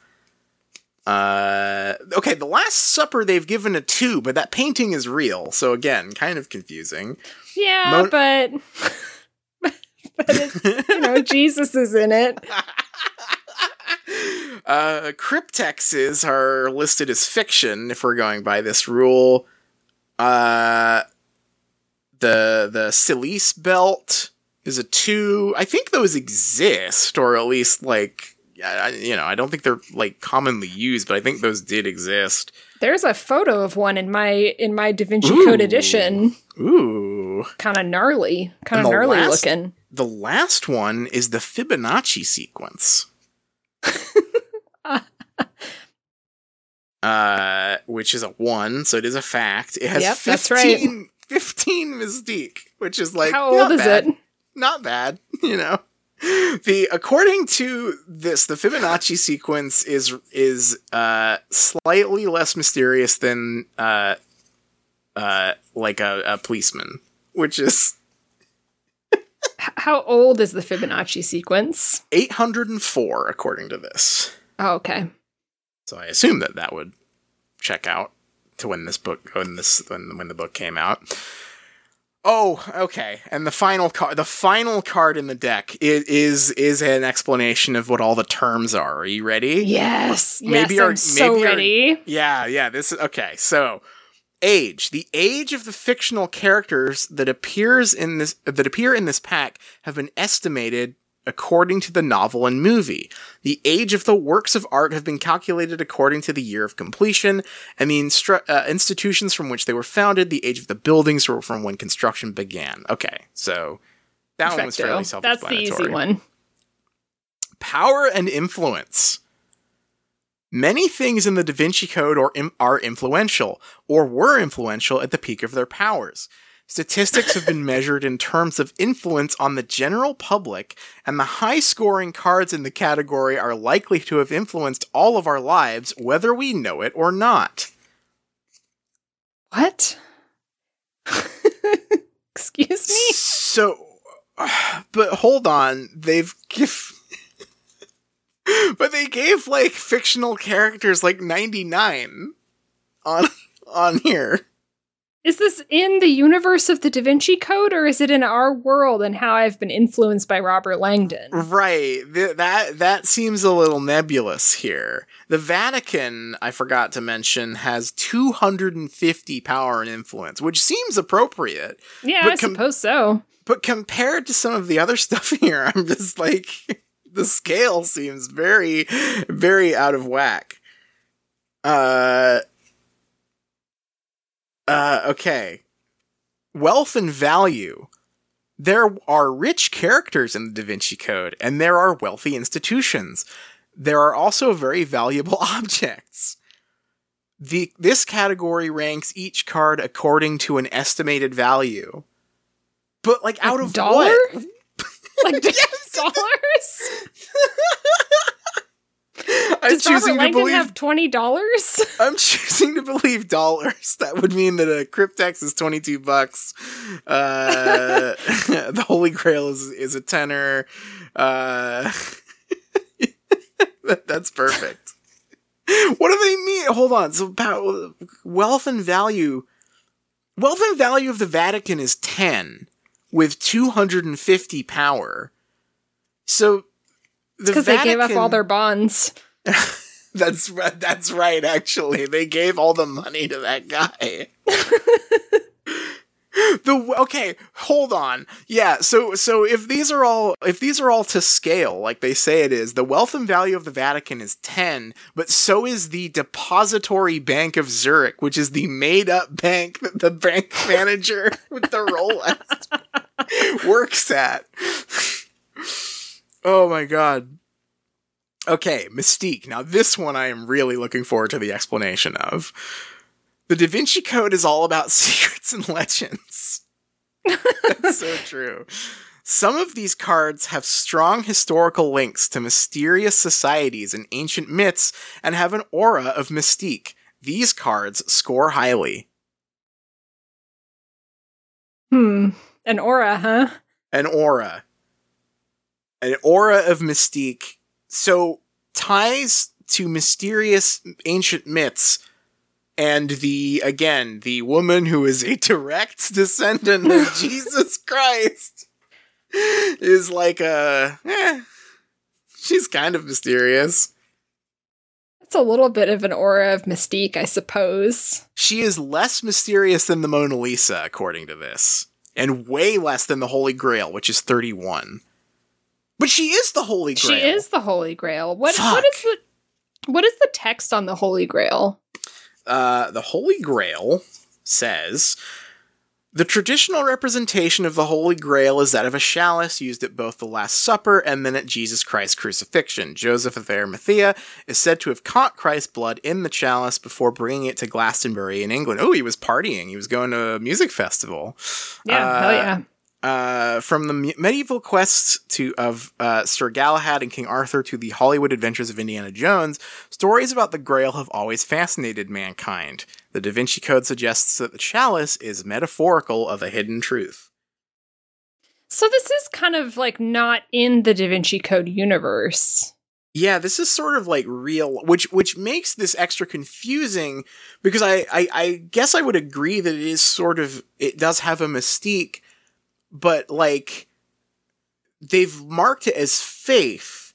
Uh, okay, the Last Supper they've given a two, but that painting is real. So again, kind of confusing. yeah, Mon- but but it's, you know Jesus is in it. uh, cryptexes are listed as fiction if we're going by this rule. Uh, the the cilice belt is a two. I think those exist, or at least like I- you know, I don't think they're like commonly used, but I think those did exist. There's a photo of one in my in my Da Vinci Ooh. Code edition. Ooh, Kind of gnarly, kind of gnarly last- looking. the last one is the Fibonacci sequence. uh, which is a one, so it is a fact. It has Yep, 15, that's right. 15 mystique, which is like How old is bad. it? Not bad, you know. The according to this, the Fibonacci sequence is is uh slightly less mysterious than uh uh like a, a policeman, which is How old is the Fibonacci sequence? 804 according to this. Oh, okay. So I assume that that would check out to when this book when this when when the book came out. Oh, okay. And the final card, the final card in the deck is, is is an explanation of what all the terms are. Are you ready? Yes. Maybe yes, our- I'm so maybe our- ready. Yeah, yeah. This is okay. So, age. The age of the fictional characters that appears in this that appear in this pack have been estimated according to the novel and movie. The age of the works of art have been calculated according to the year of completion, and the instru- uh, institutions from which they were founded, the age of the buildings or from when construction began. Okay, so that one was fairly That's the easy one. Power and influence. Many things in the Da Vinci Code are, im- are influential, or were influential at the peak of their powers. Statistics have been measured in terms of influence on the general public, and the high scoring cards in the category are likely to have influenced all of our lives, whether we know it or not. What? Excuse me? So, but hold on, they've give, but they gave like fictional characters like ninety nine on on here. Is this in the universe of the Da Vinci Code or is it in our world and how I've been influenced by Robert Langdon? Right. Th- that that seems a little nebulous here. The Vatican, I forgot to mention, has 250 power and influence, which seems appropriate. Yeah, I com- suppose so. But compared to some of the other stuff here, I'm just like the scale seems very very out of whack. Uh uh okay. Wealth and value. There are rich characters in the Da Vinci Code, and there are wealthy institutions. There are also very valuable objects. The this category ranks each card according to an estimated value. But like out of dollar? what? Like dollars? I'm Does Robert choosing to Langdon believe have twenty dollars? I'm choosing to believe dollars. That would mean that a cryptex is 22 bucks. Uh, the Holy Grail is is a tenner. Uh, that- that's perfect. What do they mean? Hold on. So wealth and value. Wealth and value of the Vatican is 10 with 250 power. So the Because they gave up all their bonds. that's right. That's right. Actually, they gave all the money to that guy. the okay, hold on. Yeah. So so if these are all if these are all to scale like they say it is, the wealth and value of the Vatican is ten, but so is the Depository Bank of Zurich, which is the made up bank that the bank manager with the Rolex works at. Oh my god. Okay, Mystique. Now, this one I am really looking forward to the explanation of. The Da Vinci Code is all about secrets and legends. That's so true. Some of these cards have strong historical links to mysterious societies and ancient myths and have an aura of mystique. These cards score highly. Hmm. An aura, huh? An aura. An aura of mystique. So, ties to mysterious ancient myths and the again the woman who is a direct descendant of Jesus Christ is like a eh, she's kind of mysterious. It's a little bit of an aura of mystique, I suppose. She is less mysterious than the Mona Lisa according to this and way less than the Holy Grail which is 31. But she is the Holy Grail. She is the Holy Grail. What Fuck. what is the what is the text on the Holy Grail? uh, the Holy Grail says the traditional representation of the Holy Grail is that of a chalice used at both the Last Supper and then at Jesus Christ's crucifixion. Joseph of Arimathea is said to have caught Christ's blood in the chalice before bringing it to Glastonbury in England. Oh, he was partying. He was going to a music festival. Yeah, Uh, hell yeah. Uh, from the medieval quests to of uh, Sir Galahad and King Arthur to the Hollywood adventures of Indiana Jones, stories about the Grail have always fascinated mankind. The Da Vinci Code suggests that the chalice is metaphorical of a hidden truth. So this is kind of like not in the Da Vinci Code universe. Yeah, this is sort of like real, which which makes this extra confusing because I, I I guess I would agree that it is sort of it does have a mystique, but like they've marked it as faith,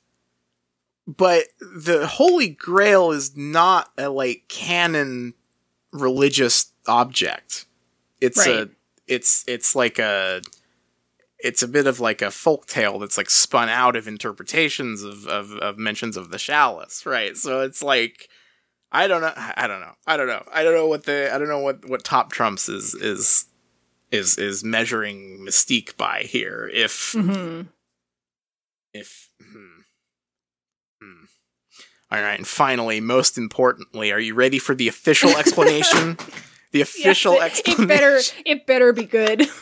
but the Holy Grail is not a like canon religious object. It's Right. a it's it's like a it's a bit of like a folk tale that's like spun out of interpretations of, of, of mentions of the chalice, right? So it's like I don't know I don't know. I don't know. I don't know what the I don't know what, what top trumps is is is is measuring mystique by here. If hmm if hmm, hmm. All right, and finally, most importantly, are you ready for the official explanation? the official Yes, it- explanation. It better it better be good.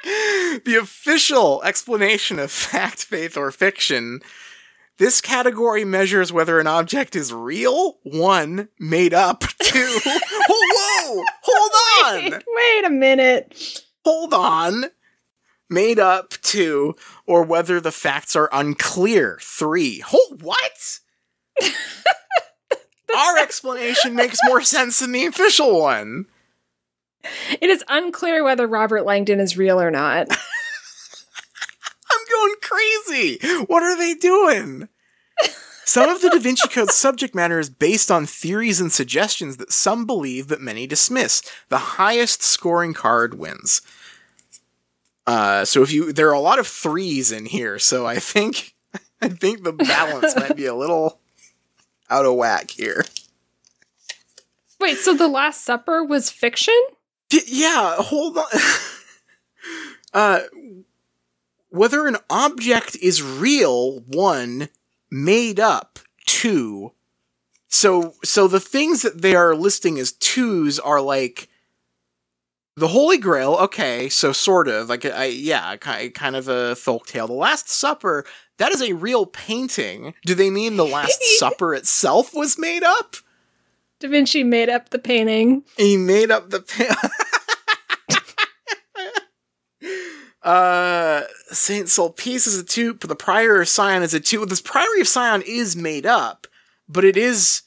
the official explanation of fact, faith, or fiction. This category measures whether an object is real, one, made up, two. oh, whoa! Hold on! Wait, wait a minute. Hold on! Made up, two, or whether the facts are unclear, three. Hold what? Our explanation makes more sense than the official one. It is unclear whether Robert Langdon is real or not. Going crazy. What are they doing? Some of the Da Vinci Code's subject matter is based on theories and suggestions that some believe but many dismiss. The highest scoring card wins. Uh, so if you, there are a lot of threes in here, so I think, I think the balance might be a little out of whack here. Wait, so the Last Supper was fiction? D- yeah, hold on. uh, whether an object is real, one, made up, two. So, so the things that they are listing as twos are like the Holy Grail. Okay, so sort of like, I, yeah, kind of a folk tale. The Last Supper. That is a real painting. Do they mean the Last Supper itself was made up? Da Vinci made up the painting. He made up the pa- Uh Saint Sulpice is a two, but the Prior of Sion is a two. This Priory of Sion is made up, but it is.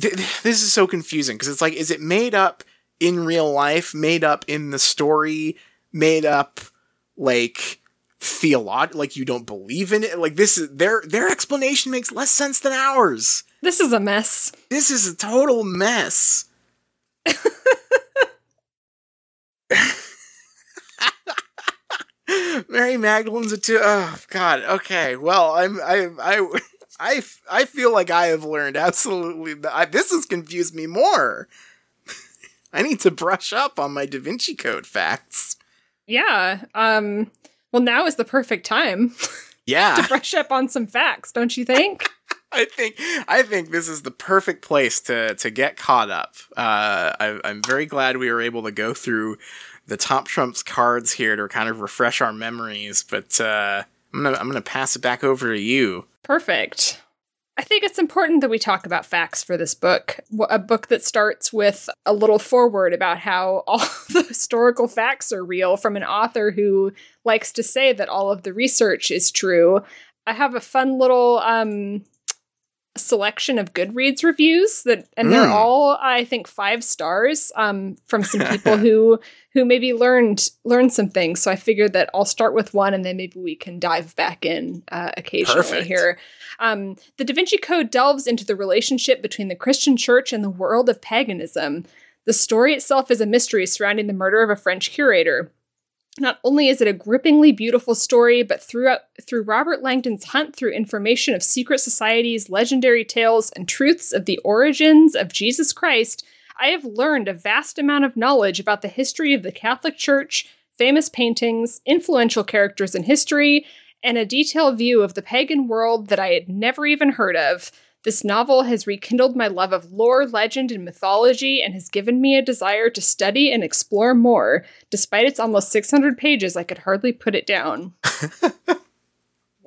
Th- th- this is so confusing because it's like, is it made up in real life, made up in the story, made up like theolog like you don't believe in it? Like this is their their explanation makes less sense than ours. This is a mess. This is a total mess. Mary Magdalene's a two. Oh God. Okay. Well, I'm. I. I. I. I feel like I have learned absolutely. I, this has confused me more. I need to brush up on my Da Vinci Code facts. Yeah. Um well now is the perfect time Yeah. to brush up on some facts, don't you think? I think I think this is the perfect place to to get caught up. Uh, I, I'm very glad we were able to go through the top trumps cards here to kind of refresh our memories. But uh, I'm gonna I'm gonna pass it back over to you. Perfect. I think it's important that we talk about facts for this book. A book that starts with a little foreword about how all the historical facts are real from an author who likes to say that all of the research is true. I have a fun little um, selection of Goodreads reviews that, and they're Mm. all, I think, five stars um, from some people who who maybe learned learned some things. So I figured that I'll start with one, and then maybe we can dive back in uh, occasionally Perfect. here. Um, the Da Vinci Code delves into the relationship between the Christian church and the world of paganism. The story itself is a mystery surrounding the murder of a French curator. Not only is it a grippingly beautiful story, but throughout through Robert Langdon's hunt through information of secret societies, legendary tales, and truths of the origins of Jesus Christ, I have learned a vast amount of knowledge about the history of the Catholic Church, famous paintings, influential characters in history, and a detailed view of the pagan world that I had never even heard of. This novel has rekindled my love of lore, legend, and mythology and has given me a desire to study and explore more. Despite its almost 600 pages, I could hardly put it down.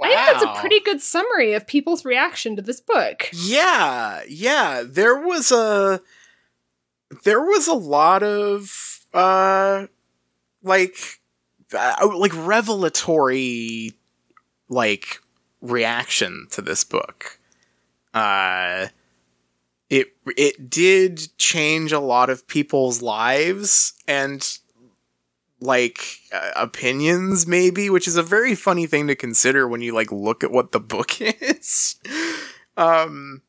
I think that's a pretty good summary of people's reaction to this book. Yeah, yeah. There was a there was a lot of uh like uh, like revelatory like reaction to this book. Uh it it did change a lot of people's lives and like uh, opinions maybe which is a very funny thing to consider when you like look at what the book is um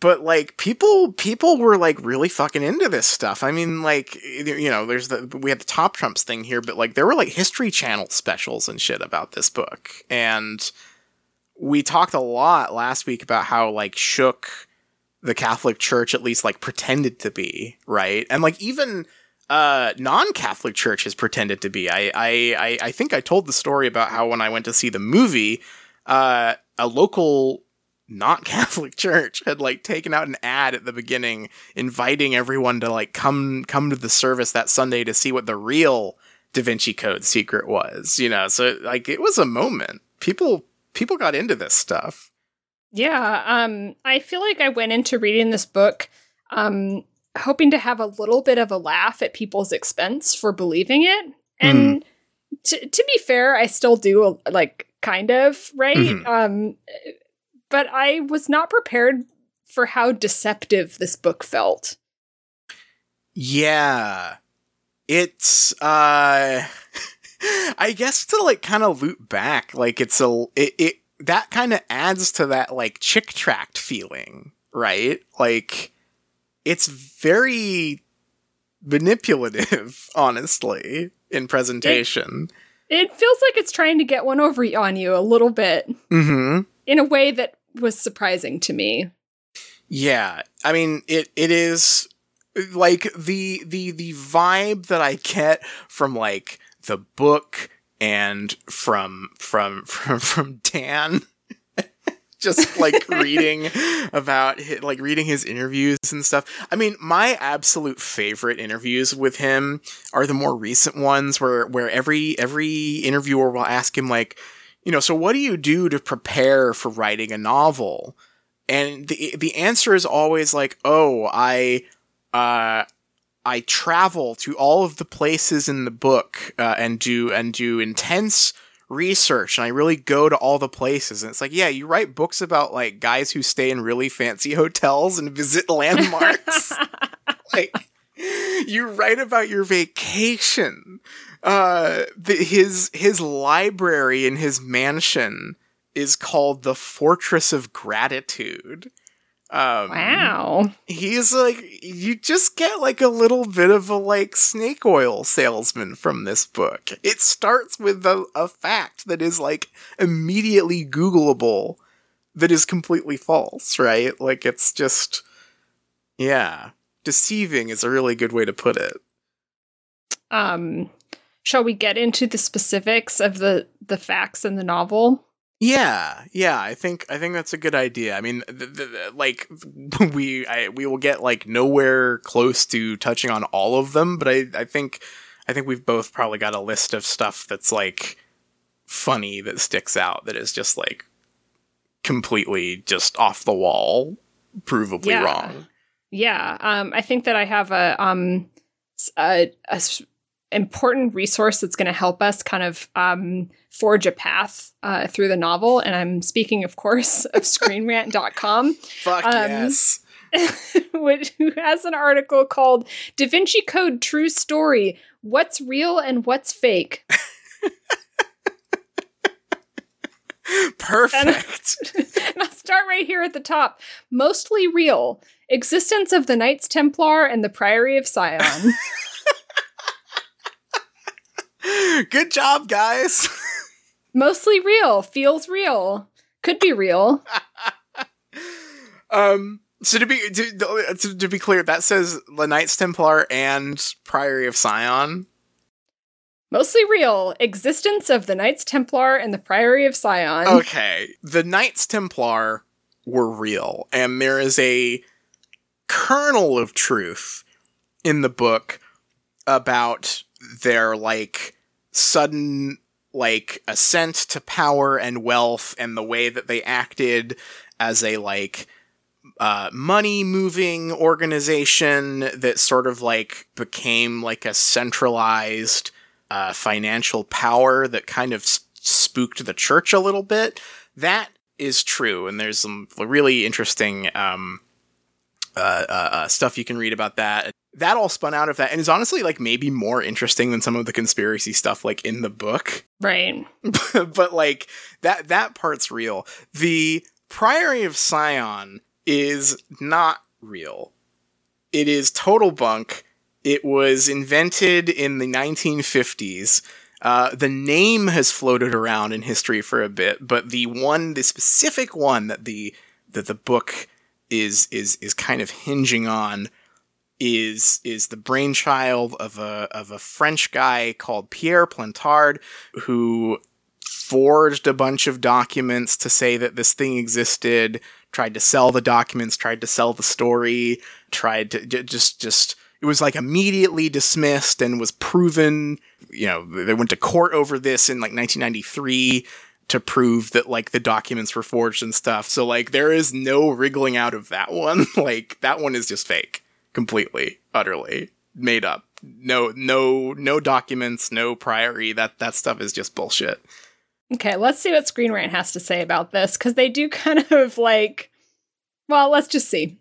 but like people people were like really fucking into this stuff. I mean like you know there's the we had the top trumps thing here but like there were like history channel specials and shit about this book. And we talked a lot last week about how like shook the catholic church at least like pretended to be right? And like even uh, non-Catholic church has pretended to be. I, I, I, think I told the story about how when I went to see the movie, uh, a local not Catholic Church had like taken out an ad at the beginning inviting everyone to like come come to the service that Sunday to see what the real Da Vinci Code secret was, you know. So like it was a moment. People people got into this stuff. Yeah, um I feel like I went into reading this book um hoping to have a little bit of a laugh at people's expense for believing it. And to to be fair, I still do like kind of, right? Mhm. Um but I was not prepared for how deceptive this book felt. Yeah. It's uh I guess to like kind of loop back, like it's a it, it that kind of adds to that like chick tract feeling, right? Like it's very manipulative, honestly, in presentation. It feels like it's trying to get one over on you a little bit mm-hmm. in a way that was surprising to me. Yeah, I mean it. It is like the the the vibe that I get from like the book and from from from from Dan. Just like reading about hi- like reading his interviews and stuff. I mean, my absolute favorite interviews with him are the more recent ones where where every every interviewer will ask him like, you know, so what do you do to prepare for writing a novel? and the the answer is always like, "Oh, I uh I travel to all of the places in the book uh, and do and do intense research and I really go to all the places." And it's like, "Yeah, you write books about like guys who stay in really fancy hotels and visit landmarks." like you write about your vacation. Uh the, his his library in his mansion is called the Fortress of Gratitude. Um, wow. He's like, you just get like a little bit of a like snake oil salesman from this book. It starts with a, a fact that is like immediately Googleable that is completely false, right? Like it's just, yeah. Deceiving is a really good way to put it. Um shall we get into the specifics of the the facts in the novel? Yeah, yeah, I think I think that's a good idea. I mean, th- th- th- like we I, we will get like nowhere close to touching on all of them, but I I think I think we've both probably got a list of stuff that's like funny that sticks out that is just like completely just off the wall, provably Yeah. wrong. Yeah, um, I think that I have a um a, a important resource that's going to help us kind of um, forge a path uh, through the novel, and I'm speaking, of course, of ScreenRant.com, Fuck Um, yes. which who has an article called "Da Vinci Code: True Story: What's Real and What's Fake." Perfect. and I'll start right here at the top. Mostly real. Existence of the Knights Templar and the Priory of Sion. Good job, guys. Mostly real. Feels real. Could be real. Um. So to be to, to, to be clear, that says the Knights Templar and Priory of Sion. Mostly real. Existence of the Knights Templar and the Priory of Sion. Okay, the Knights Templar were real, and there is a kernel of truth in the book about their like sudden like ascent to power and wealth and the way that they acted as a like uh, money moving organization that sort of like became like a centralized uh, financial power that kind of spooked the church a little bit. That is true, and there's some really interesting um, uh, uh, uh, stuff you can read about that. That all spun out of that, and is honestly like maybe more interesting than some of the conspiracy stuff like in the book. Right. but like that that part's real. The Priory of Sion is not real. It is total bunk. It was invented in the 1950s. Uh, the name has floated around in history for a bit, but the one, the specific one that the that the book is is is kind of hinging on is is the brainchild of a of a French guy called Pierre Plantard who forged a bunch of documents to say that this thing existed, tried to sell the documents, tried to sell the story, tried to j- just just it was like immediately dismissed and was proven, you know, they went to court over this in like 1993 to prove that like the documents were forged and stuff. So like there is no wriggling out of that one. like that one is just fake completely, utterly made up. No no no documents, no priory. That that stuff is just bullshit. Okay, let's see what Screen Rant has to say about this because they do kind of like. Well, let's just see.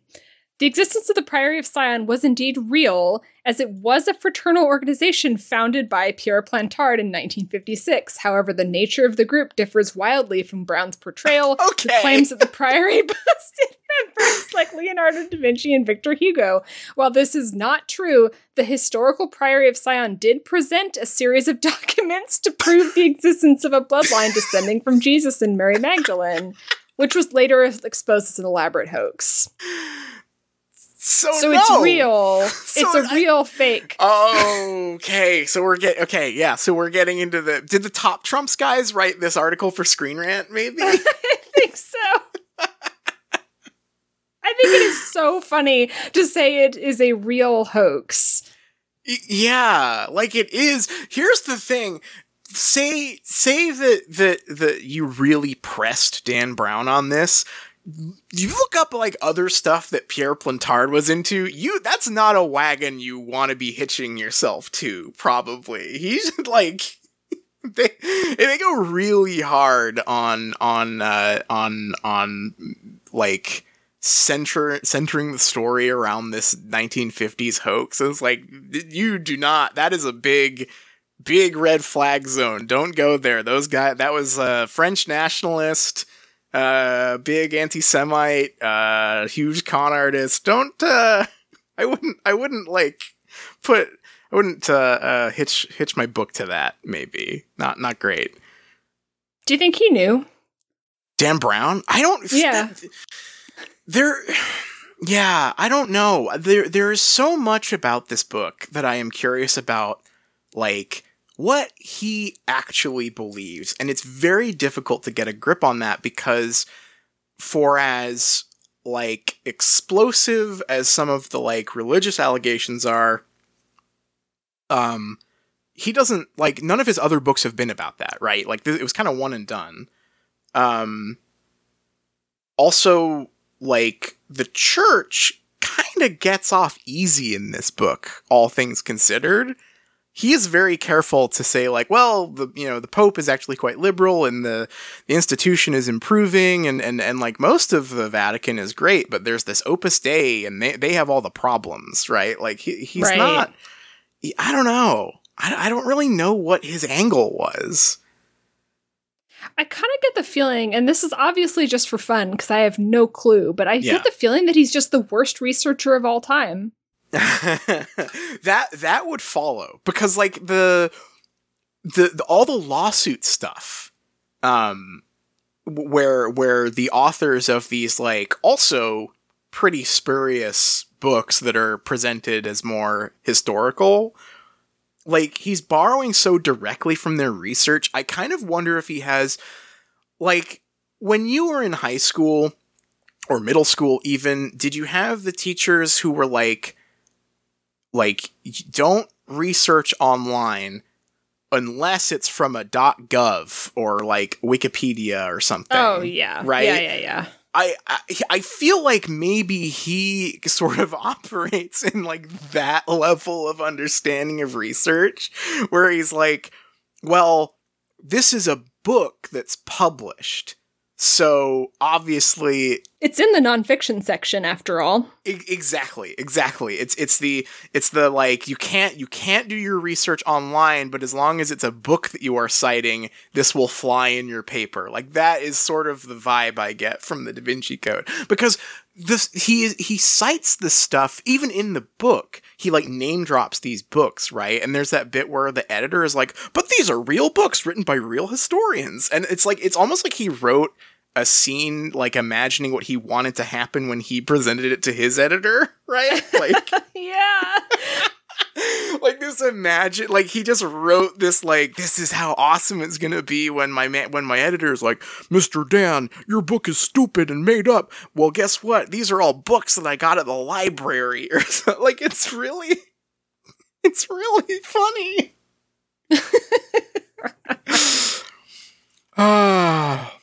The existence of the Priory of Sion was indeed real, as it was a fraternal organization founded by Pierre Plantard in 1956. However, the nature of the group differs wildly from Brown's portrayal, Okay. who claims that the Priory boasted members like Leonardo da Vinci and Victor Hugo. While this is not true, the historical Priory of Sion did present a series of documents to prove the existence of a bloodline descending from Jesus and Mary Magdalene, which was later exposed as an elaborate hoax. So, So no. it's real. So it's a I- real fake. Okay, so we're getting okay, yeah. So we're getting into the. Did the top Trumps guys write this article for Screen Rant? Maybe. I think so. I think it is so funny to say it is a real hoax. Y- yeah, like it is. Here's the thing. Say say that that that you really pressed Dan Brown on this. You look up like other stuff that Pierre Plantard was into. You that's not a wagon you want to be hitching yourself to. Probably he's like they they go really hard on on uh, on on like center centering the story around this 1950s hoax. It's like you do not. That is a big, big red flag zone. Don't go there. Those guys. That was a French nationalist, uh, big anti-Semite, uh, huge con artist. Don't. Uh, I wouldn't. I wouldn't like put. I wouldn't uh, uh, hitch hitch my book to that. Maybe not. Not great. Do you think he knew? Dan Brown? I don't. Yeah. There. Yeah, I don't know. There, there is so much about this book that I am curious about, like what he actually believes, and it's very difficult to get a grip on that because, for as like explosive as some of the like religious allegations are, um, he doesn't like none of his other books have been about that, right? Like th- it was kind of one and done. Um, also, like the church kind of gets off easy in this book, all things considered. He is very careful to say, like, well, the you know the Pope is actually quite liberal, and the the institution is improving, and and and like most of the Vatican is great, but there's this Opus Dei, and they they have all the problems, right? Like he, he's Right. not. he- I don't know. I, I don't really know what his angle was. I kind of get the feeling, and this is obviously just for fun because I have no clue, but I Yeah. get the feeling that he's just the worst researcher of all time. that that would follow because like the, the the all the lawsuit stuff um where where the authors of these like also pretty spurious books that are presented as more historical like he's borrowing so directly from their research i kind of wonder if he has like when you were in high school or middle school even did you have the teachers who were like like don't research online unless it's from a .gov or like Wikipedia or something. Oh yeah, right? Yeah, yeah, yeah. I, I I feel like maybe he sort of operates in like that level of understanding of research where he's like, well, this is a book that's published. So obviously It's in the nonfiction section, after all. E- exactly exactly. It's it's the it's the like you can't you can't do your research online but as long as it's a book that you are citing this will fly in your paper. Like that is sort of the vibe i get from the da vinci code. Because this he he cites this stuff even in the book. He like name drops these books right? And there's that bit where the editor is like but these are real books written by real historians. And it's like it's almost like he wrote a scene like imagining what he wanted to happen when he presented it to his editor, right? Like Yeah. like this imagine like he just wrote this like this is how awesome it's gonna be when my man when my editor is like mr dan your book is stupid and made up well guess what these are all books that i got at the library or so like it's really it's really funny ah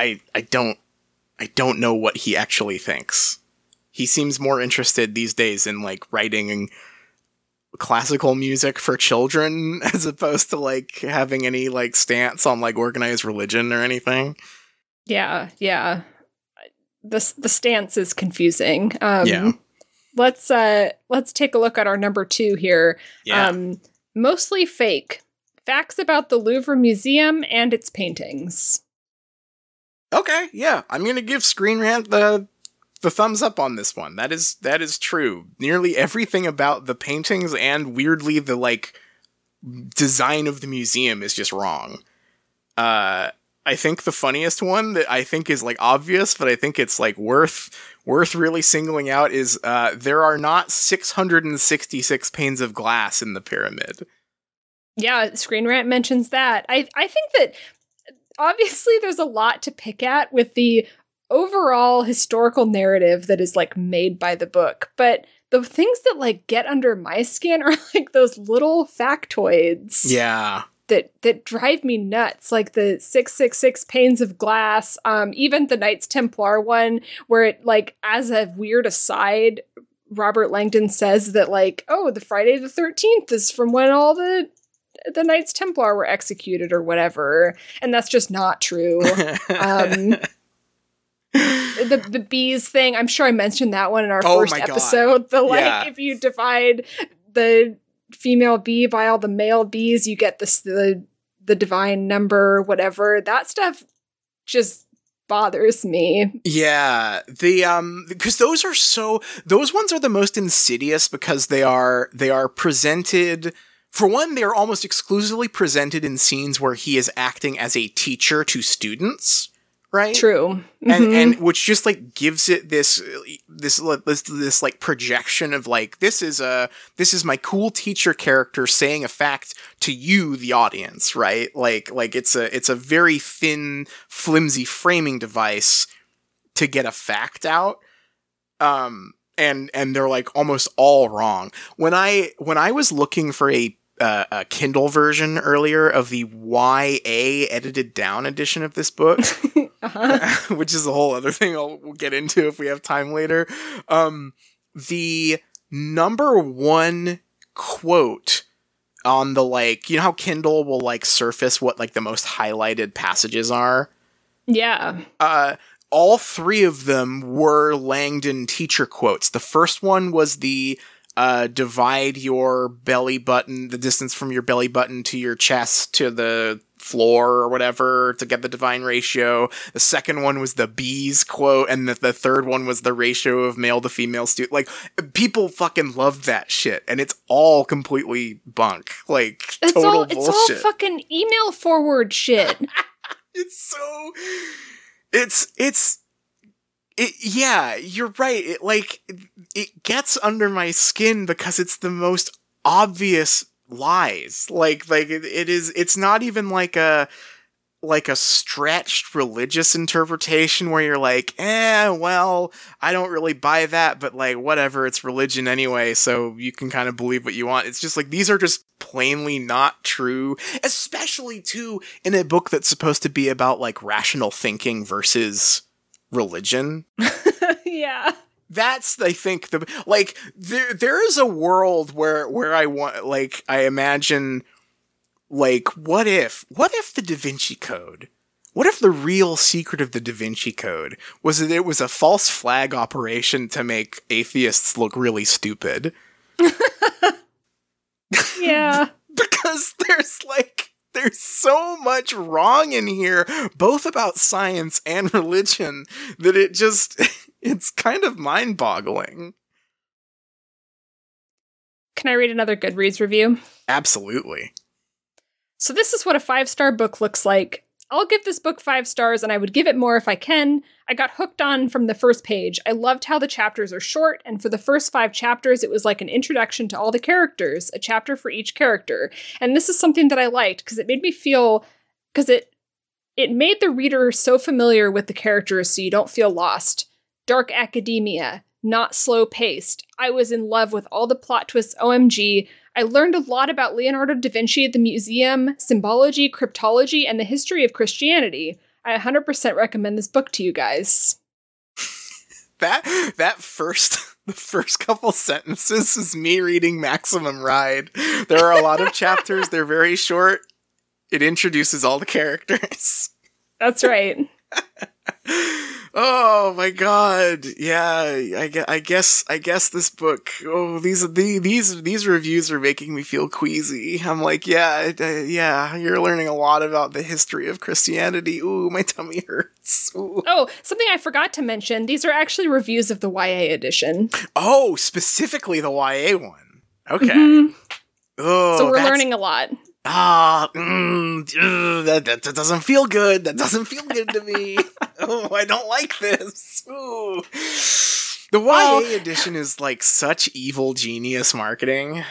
i i don't i don't know what he actually thinks he seems more interested these days in like writing classical music for children as opposed to like having any like stance on like organized religion or anything. Yeah, yeah. The the stance is confusing. Um, Yeah. Let's uh let's take a look at our number two here. Yeah. Um, mostly fake. Facts about the Louvre Museum and its paintings. Okay, yeah. I'm gonna give Screen Rant the the thumbs up on this one. That is that is true. Nearly everything about the paintings and weirdly the like design of the museum is just wrong. Uh I think the funniest one that I think is like obvious, but I think it's like worth worth really singling out is uh there are not 666 panes of glass in the pyramid. Yeah, Screen Rant mentions that. I I think that obviously there's a lot to pick at with the overall historical narrative that is like made by the book, but the things that like get under my skin are like those little factoids. Yeah. that that drive me nuts like the 666 panes of glass um even the knights templar one where it like as a weird aside robert langdon says that like oh the friday the 13th is from when all the the knights templar were executed or whatever and that's just not true. Um the the bees thing i'm sure i mentioned that one in our Oh first episode the like Yeah. if you divide the female bee by all the male bees you get this the the divine number whatever. That stuff just bothers me. Yeah, the um because those are so those ones are the most insidious because they are they are presented for one they are almost exclusively presented in scenes where he is acting as a teacher to students, right? true And Mhm. and which just like gives it this this this this like projection of like this is a this is my cool teacher character saying a fact to you the audience, right? Like like it's a it's a very thin flimsy framing device to get a fact out. Um and and they're like almost all wrong. When I when I was looking for a uh, a Kindle version earlier of the YA edited down edition of this book, uh-huh. which is a whole other thing I'll we'll get into if we have time later. Um, the number one quote on the like, you know how Kindle will like surface what like the most highlighted passages are. yeah Uh, all three of them were Langdon teacher quotes. The first one was the uh, divide your belly button, the distance from your belly button to your chest to the floor or whatever to get the divine ratio. The second one was the bees quote, and the, the third one was the ratio of male to female student. Like people fucking love that shit, and it's all completely bunk. Like it's total all it's all fucking email forward shit it's so it's it's it yeah you're right. It like it gets under my skin because it's the most obvious lies. Like like it, it is it's not even like a like a stretched religious interpretation where you're like eh well i don't really buy that but like whatever it's religion anyway so you can kind of believe what you want. It's just like these are just plainly not true especially too in a book that's supposed to be about like rational thinking versus religion. Yeah. That's I think the like there there is a world where where I want like I imagine like what if what if the Da Vinci Code what if the real secret of the Da Vinci Code was that it was a false flag operation to make atheists look really stupid? Yeah. Because there's like there's so much wrong in here both about science and religion that it just it's kind of mind-boggling. Can i read another goodreads review? Absolutely. So this is what a five star book looks like. I'll give this book five stars and I would give it more if I can. I got hooked on from the first page. I loved how the chapters are short, and for the first five chapters, it was like an introduction to all the characters, a chapter for each character. And this is something that I liked because it made me feel, because it it made the reader so familiar with the characters so you don't feel lost. Dark academia, not slow paced. I was in love with all the plot twists, OMG. I learned a lot about Leonardo da Vinci at the museum, symbology, cryptology, and the history of Christianity. I 100% recommend this book to you guys. that that first the first couple sentences is me reading Maximum Ride. There are a lot of chapters, they're very short. It introduces all the characters. That's right. oh my god. Yeah I, I guess i guess this book oh these the, these these reviews are making me feel queasy. I'm like yeah yeah you're learning a lot about the history of christianity. Ooh my tummy hurts. Ooh. oh something i forgot to mention these are actually reviews of the ya edition. Oh specifically the ya one. Okay. Mm-hmm. oh so we're learning a lot ah, mm, ugh, that, that, that doesn't feel good. That doesn't feel good to me. oh, I don't like this. Ooh. The YA well, edition is like such evil genius marketing.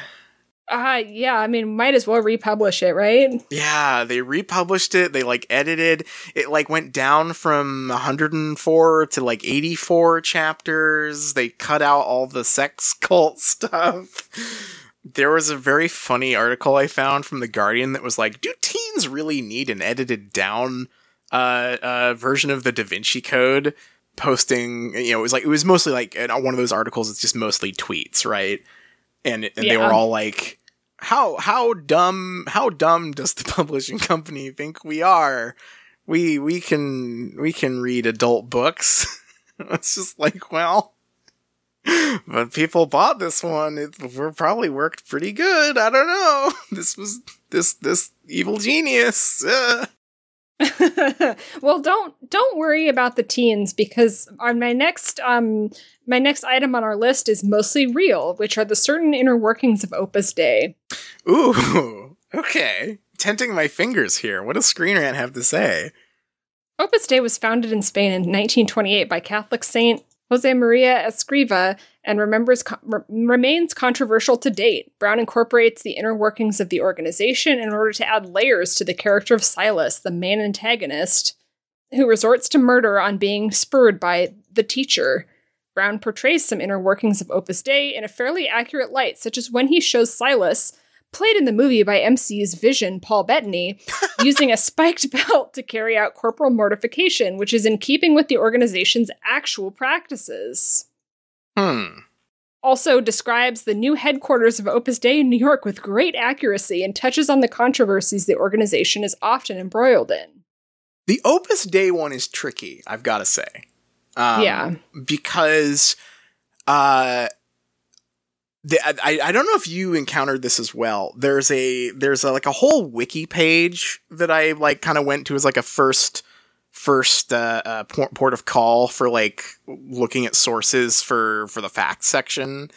Uh yeah, I mean might as well republish it, right? Yeah, they republished it, they like edited it like went down from 104 to like 84 chapters. They cut out all the sex cult stuff there was a very funny article I found from the Guardian that was like, "Do teens really need an edited down uh, uh, version of the Da Vinci Code?" Posting, you know, it was like it was mostly like one of those articles. It's just mostly tweets, right? And and yeah. they were all like, "How how dumb how dumb does the publishing company think we are? We we can we can read adult books." it's just like, well, but people bought this one. It probably worked pretty good. I don't know. This was this this evil genius. Uh. well, don't don't worry about the teens because on my next um my next item on our list is mostly real, which are the certain inner workings of Opus Dei. Ooh, okay. Tenting my fingers here. What does Screen Rant have to say? Opus Dei was founded in Spain in 1928 by Catholic saint Jose Maria Escriva and re- remains controversial to date. Brown incorporates the inner workings of the organization in order to add layers to the character of Silas, the main antagonist, who resorts to murder on being spurred by the teacher. Brown portrays some inner workings of Opus Dei in a fairly accurate light, such as when he shows Silas played in the movie by MCU's Vision, Paul Bettany, using a spiked belt to carry out corporal mortification, which is in keeping with the organization's actual practices. Hmm. Also describes the new headquarters of Opus Dei in New York with great accuracy and touches on the controversies the organization is often embroiled in. The Opus Dei one is tricky, I've got to say. Um, yeah. Because uh, the, I, I don't know if you encountered this as well. There's a there's a, like a whole wiki page that I like kind of went to as like a first first uh, uh, port, port of call for like looking at sources for for the facts section.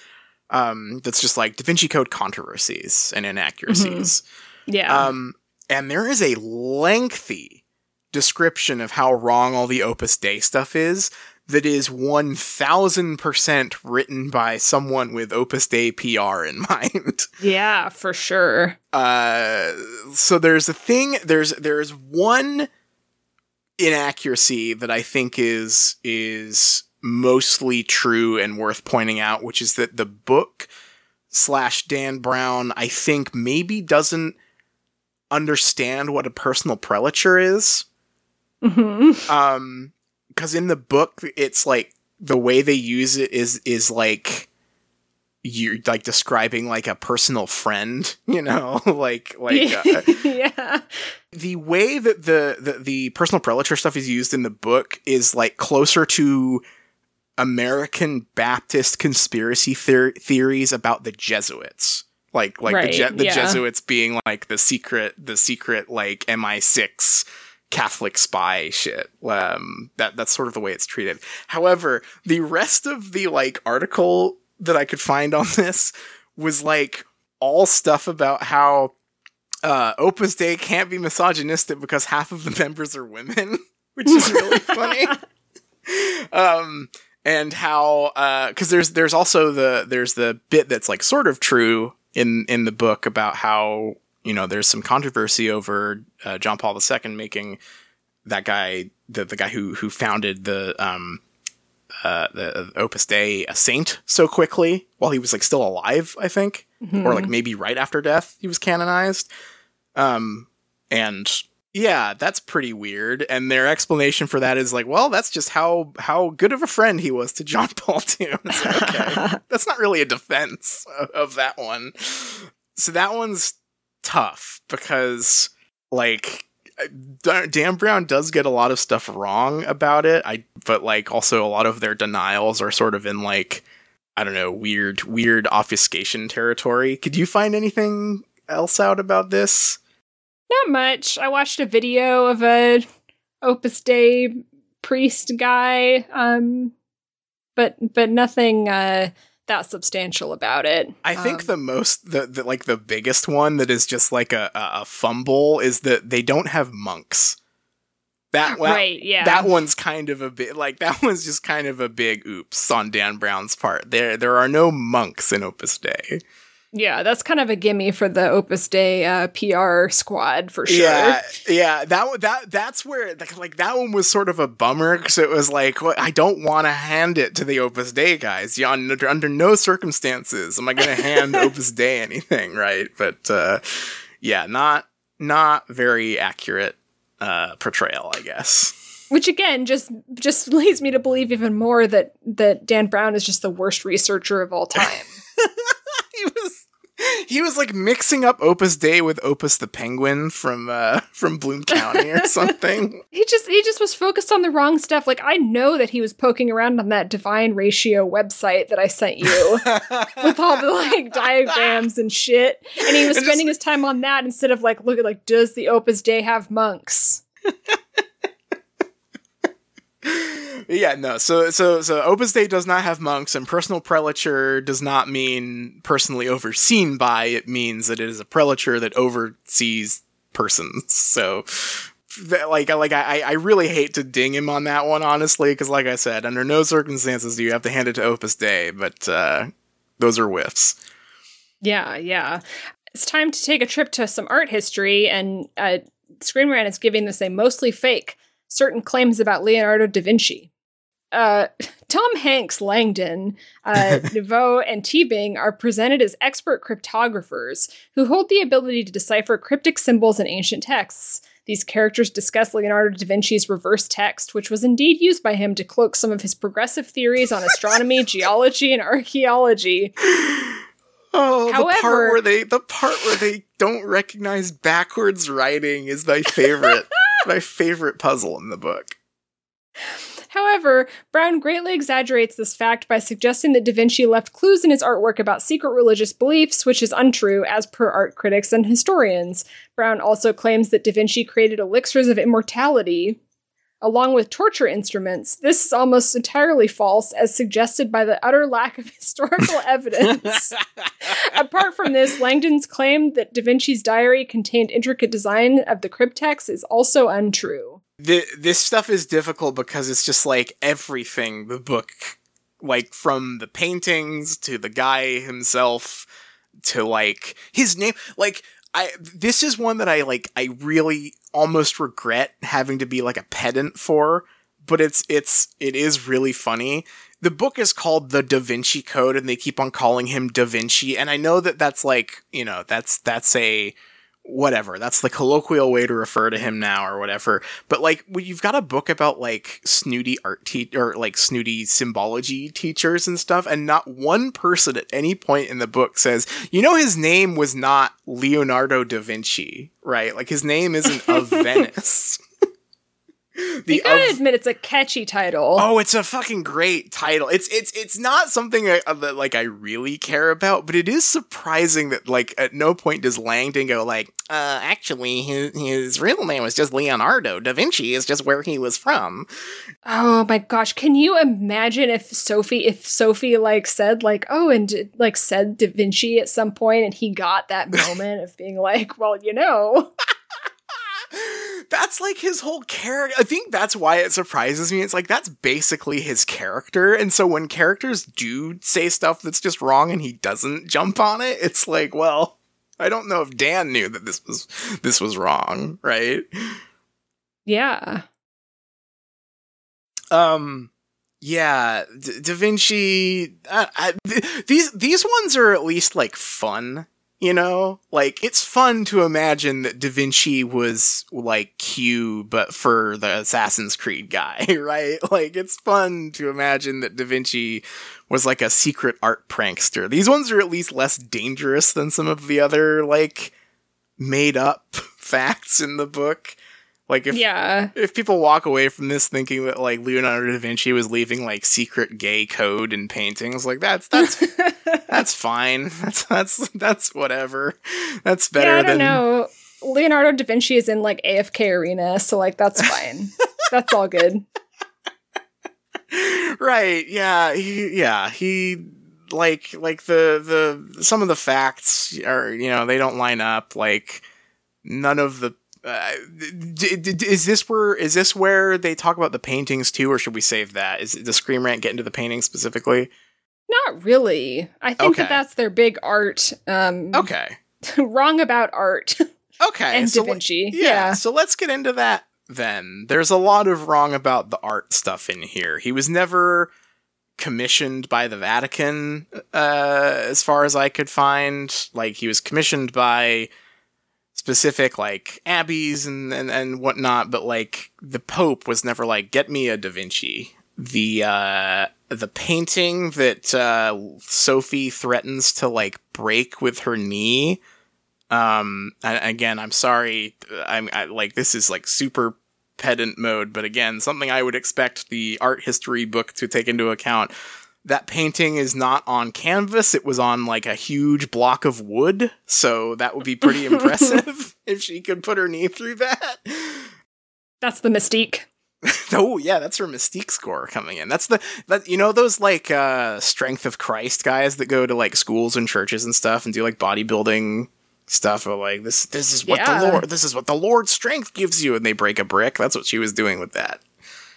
Um, that's just like Da Vinci Code controversies and inaccuracies. Mm-hmm. Yeah. Um, and there is a lengthy description of how wrong all the Opus Dei stuff is that is 1000% written by someone with Opus Dei PR in mind. Yeah, for sure. Uh, so there's a thing, there's, there's one inaccuracy that I think is, is mostly true and worth pointing out, which is that the book slash Dan Brown, I think maybe doesn't understand what a personal prelature is. Mm-hmm. Um, because in the book it's like the way they use it is is like you're like describing like a personal friend you know? Like like uh, yeah. the way that the, the the personal prelature stuff is used in the book is like closer to american baptist conspiracy theories about the jesuits. Like like right, the, Je- the yeah. jesuits being like the secret the secret like mi6 Catholic spy shit. Um, that that's sort of the way it's treated. However, the rest of the like article that I could find on this was like all stuff about how uh, Opus Dei can't be misogynistic because half of the members are women, which is really funny. Um, and how because there's there's also the there's the bit that's like sort of true in in the book about how you know there's some controversy over uh, John Paul II making that guy the the guy who who founded the um uh the Opus Dei a saint so quickly while he was like still alive I think Mm-hmm. or like maybe right after death he was canonized. Um and yeah that's pretty weird. And their explanation for that is like well that's just how how good of a friend he was to john paul ii okay that's not really a defense of, of that one. So that one's tough because like Dan Brown does get a lot of stuff wrong about it. I but like also a lot of their denials are sort of in like I don't know, weird weird obfuscation territory. Could you find anything else out about this? Not much. I watched a video of a Opus Dei priest guy, um, but but nothing uh, that substantial about it. I think Um, the most the, the like the biggest one that is just like a, a, fumble is that they don't have monks. That that, right, yeah, that one's kind of a bit like that one's just kind of a big oops on Dan Brown's part. There there are no monks in Opus Dei. Yeah, that's kind of a gimme for the Opus Dei uh, PR squad for sure. Yeah, yeah. That that that's where like, that one was sort of a bummer because it was like well, I don't want to hand it to the Opus Dei guys. Yeah, under, under no circumstances am I going to hand Opus Dei anything, right? But uh, yeah, not not very accurate uh, portrayal, I guess. Which again just just leads me to believe even more that that Dan Brown is just the worst researcher of all time. he was he was like mixing up Opus Dei with Opus the Penguin from uh, from Bloom County or something. he just he just was focused on the wrong stuff. Like I know that he was poking around on that divine ratio website that I sent you with all the like diagrams and shit. And he was And just- spending his time on that instead of like looking like does the Opus Dei have monks? Yeah, no. So so so Opus Dei does not have monks, and personal prelature does not mean personally overseen by. It means that it is a prelature that oversees persons. So. that- Like, like I, I really hate to ding him on that one, honestly, because, like I said, under no circumstances do you have to hand it to Opus Dei, but uh, those are whiffs. Yeah, yeah. It's time to take a trip to some art history, and uh, Screen Rant is giving this a mostly fake certain claims about Leonardo da Vinci. Uh, Tom Hanks, Langdon, uh, Neveu, and Teabing are presented as expert cryptographers who hold the ability to decipher cryptic symbols in ancient texts. These characters discuss Leonardo da Vinci's reverse text, which was indeed used by him to cloak some of his progressive theories on astronomy, geology, and archaeology. Oh, the part where they the part where they don't recognize backwards writing is my favorite my favorite puzzle in the book. However, Brown greatly exaggerates this fact by suggesting that Da Vinci left clues in his artwork about secret religious beliefs, which is untrue as per art critics and historians. Brown also claims that Da Vinci created elixirs of immortality along with torture instruments. This is almost entirely false, as suggested by the utter lack of historical evidence. Apart from this, Langdon's claim that Da Vinci's diary contained intricate design of the cryptex is also untrue. Th- this stuff is difficult because it's just like everything the book like from the paintings to the guy himself to like his name like I this is one that I like I really almost regret having to be like a pedant for but it's it's it is really funny. The book is called the Da Vinci Code and they keep on calling him Da Vinci and I know that that's like you know that's that's a whatever. That's the colloquial way to refer to him now or whatever. But like when you've got a book about like snooty art te- or like snooty symbology teachers and stuff and not one person at any point in the book says you know his name was not leonardo da vinci right? Like his name isn't of venice The you gotta of- admit it's a catchy title. Oh, it's a fucking great title. It's it's it's not something I, uh, that like I really care about, but it is surprising that like at no point does Langdon go like, uh, actually his his real name was just Leonardo da Vinci is just where he was from. Oh my gosh, can you imagine if Sophie if Sophie like said like oh and like said Da Vinci at some point and he got that moment of being like, well, you know. That's like his whole character. I think that's why it surprises me. It's like that's basically his character. And so when characters do say stuff that's just wrong and he doesn't jump on it, it's like, well, I don't know if Dan knew that this was this was wrong, right? Yeah. Um yeah, D- Da Vinci I, I, th- these these ones are at least like fun, you know? Like it's fun to imagine that Da Vinci was like Q but for the Assassin's Creed guy, right? Like it's fun to imagine that Da Vinci was like a secret art prankster. These ones are at least less dangerous than some of the other like made up facts in the book. Like if yeah. if people walk away from this thinking that like Leonardo da Vinci was leaving like secret gay code in paintings, like that's that's that's fine. That's that's that's whatever. That's better yeah, I don't than know. Leonardo da Vinci is in like AFK arena, so like that's fine. that's all good. right. Yeah, he, yeah, he like like the the some of the facts are you know they don't line up. Like none of the. Uh, d- d- d- is this where is this where they talk about the paintings too, or should we save that? Is the Screen Rant get into the paintings specifically? Not really. I think Okay. that that's their big art. Um, Okay, wrong about art okay, and so Da Vinci. yeah, yeah. so let's get into that then. There's a lot of wrong about the art stuff in here. He was never commissioned by the Vatican, uh, as far as I could find. Like he was commissioned by specific like abbeys and, and and whatnot, but like the Pope was never like, get me a Da Vinci. The uh the painting that uh Sophie threatens to like break with her knee um again i'm sorry i'm I, like this is like super pedant mode but again something i would expect the art history book to take into account that painting is not on canvas. It was on like a huge block of wood. So that would be pretty impressive if she could put her knee through that. That's the mystique. oh yeah that's her mystique score coming in. That's the that you know those like uh strength of christ guys that go to like schools and churches and stuff and do like bodybuilding stuff of like this this is what Yeah. the lord this is what the lord's strength gives you and they break a brick? That's what she was doing with that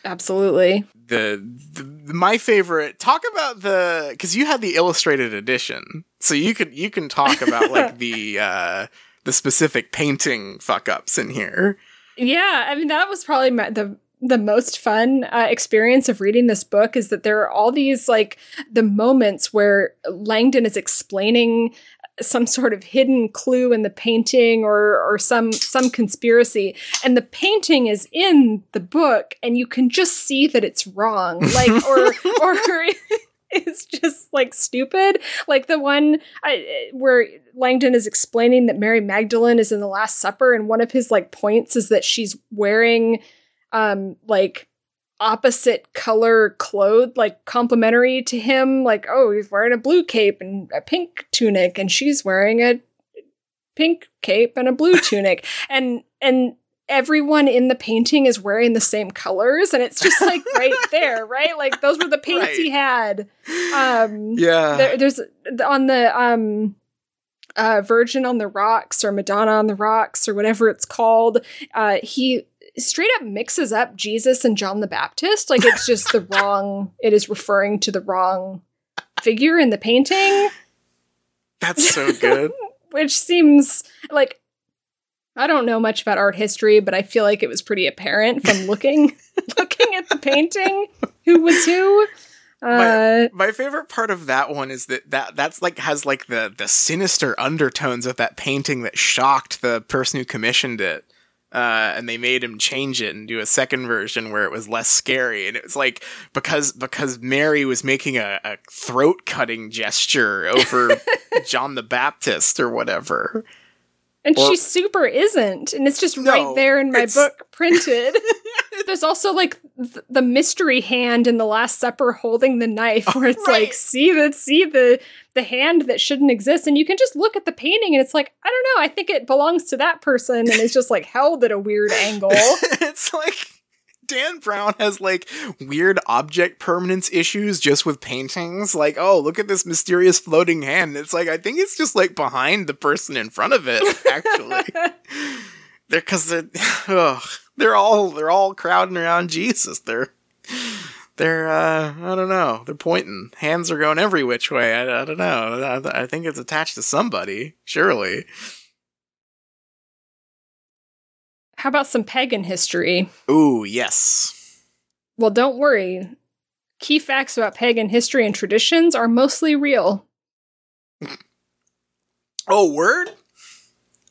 Absolutely. the, the my favorite talk about the because you had the illustrated edition so you could you can talk about like the uh the specific painting fuck ups in here Yeah, I mean that was probably my, the the most fun uh, experience of reading this book is that there are all these like the moments where Langdon is explaining some sort of hidden clue in the painting or or some some conspiracy. And the painting is in the book and you can just see that it's wrong. Like or or it's just like stupid. Like the one I, where langdon is explaining that mary magdalene is in the last supper and one of his like points is that she's wearing um like opposite color clothes like complementary to him like oh he's wearing a blue cape and a pink tunic and she's wearing a pink cape and a blue tunic. And and everyone in the painting is wearing the same colors and it's just like right there right? Like those were the paints he had. Um yeah. there, there's on the um uh virgin on the rocks or madonna on the rocks or whatever it's called uh he straight up mixes up jesus and john the baptist. Like it's just the wrong it is referring to the wrong figure in the painting. That's so good. Which seems like I don't know much about art history, but I feel like it was pretty apparent from looking looking at the painting who was who. Uh, my favorite part of that one is that, that that's like has like the the sinister undertones of that painting that shocked the person who commissioned it uh, and they made him change it and do a second version where it was less scary. And it was like because because mary was making a, a throat cutting gesture over john the baptist or whatever. And or- she super isn't, and it's just No, right there in my book printed. there's also like th- the mystery hand in the Last Supper holding the knife, where it's right. like, see the see the the hand that shouldn't exist, and you can just look at the painting, and it's like, I don't know, I think it belongs to that person, and it's just like held at a weird angle. it's like Dan Brown has like weird object permanence issues just with paintings. Like, oh, look at this mysterious floating hand. It's like I think it's just like behind the person in front of it. Actually, they're because they're ugh, they're all they're all crowding around Jesus. They're they're uh I don't know. They're pointing. Hands are going every which way. I, I don't know. I, I think it's attached to somebody. Surely. How about some pagan history? Ooh, yes. Well, don't worry. Key facts about pagan history and traditions are mostly real. Oh, word.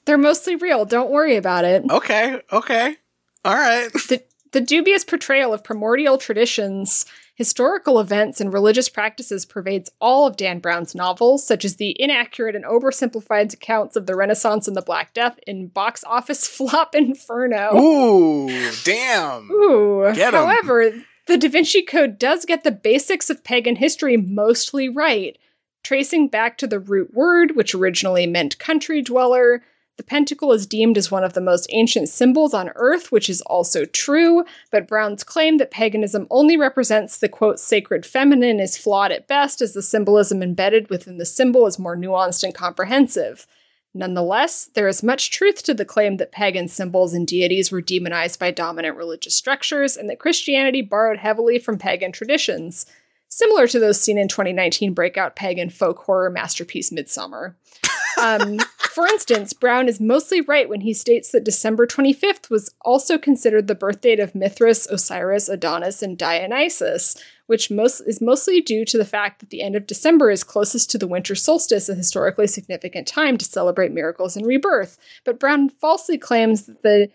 They're mostly real. Don't worry about it. Okay. Okay. All right. The, the dubious portrayal of primordial traditions, historical events, and religious practices pervades all of Dan Brown's novels, such as the inaccurate and oversimplified accounts of the Renaissance and the Black Death in Box Office Flop Inferno. Ooh, damn. Ooh. Get 'em. However, the Da Vinci Code does get the basics of pagan history mostly right, tracing back to the root word, which originally meant country dweller. The pentacle is deemed as one of the most ancient symbols on Earth, which is also true, but Brown's claim that paganism only represents the quote sacred feminine is flawed at best, as the symbolism embedded within the symbol is more nuanced and comprehensive. Nonetheless, there is much truth to the claim that pagan symbols and deities were demonized by dominant religious structures and that Christianity borrowed heavily from pagan traditions, similar to those seen in 2019 breakout pagan folk horror masterpiece Midsommar. Um, for instance, Brown is mostly right when he states that December 25th was also considered the birth date of Mithras, Osiris, Adonis, and Dionysus, which most is mostly due to the fact that the end of December is closest to the winter solstice, a historically significant time to celebrate miracles and rebirth. But Brown falsely claims that the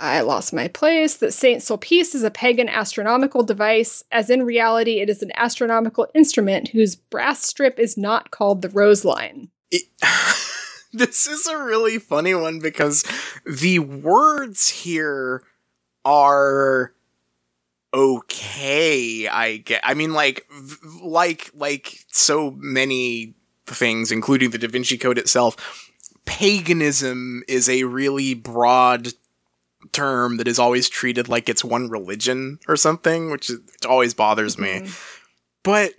I lost my place, that Saint Sulpice is a pagan astronomical device, as in reality it is an astronomical instrument whose brass strip is not called the rose line. It- this is a really funny one because the words here are okay i get i mean like like like so many things including the da vinci code itself paganism is a really broad term that is always treated like it's one religion or something which, is, which always bothers me mm-hmm. but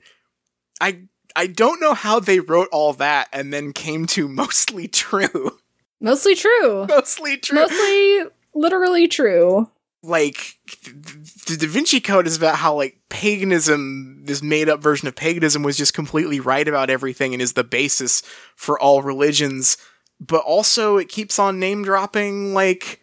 I I don't know how they wrote all that and then came to mostly true. Mostly true. mostly true. Mostly literally true. like th- th- the Da Vinci Code is about how like paganism, this made up version of paganism was just completely right about everything and is the basis for all religions. But also it keeps on name dropping like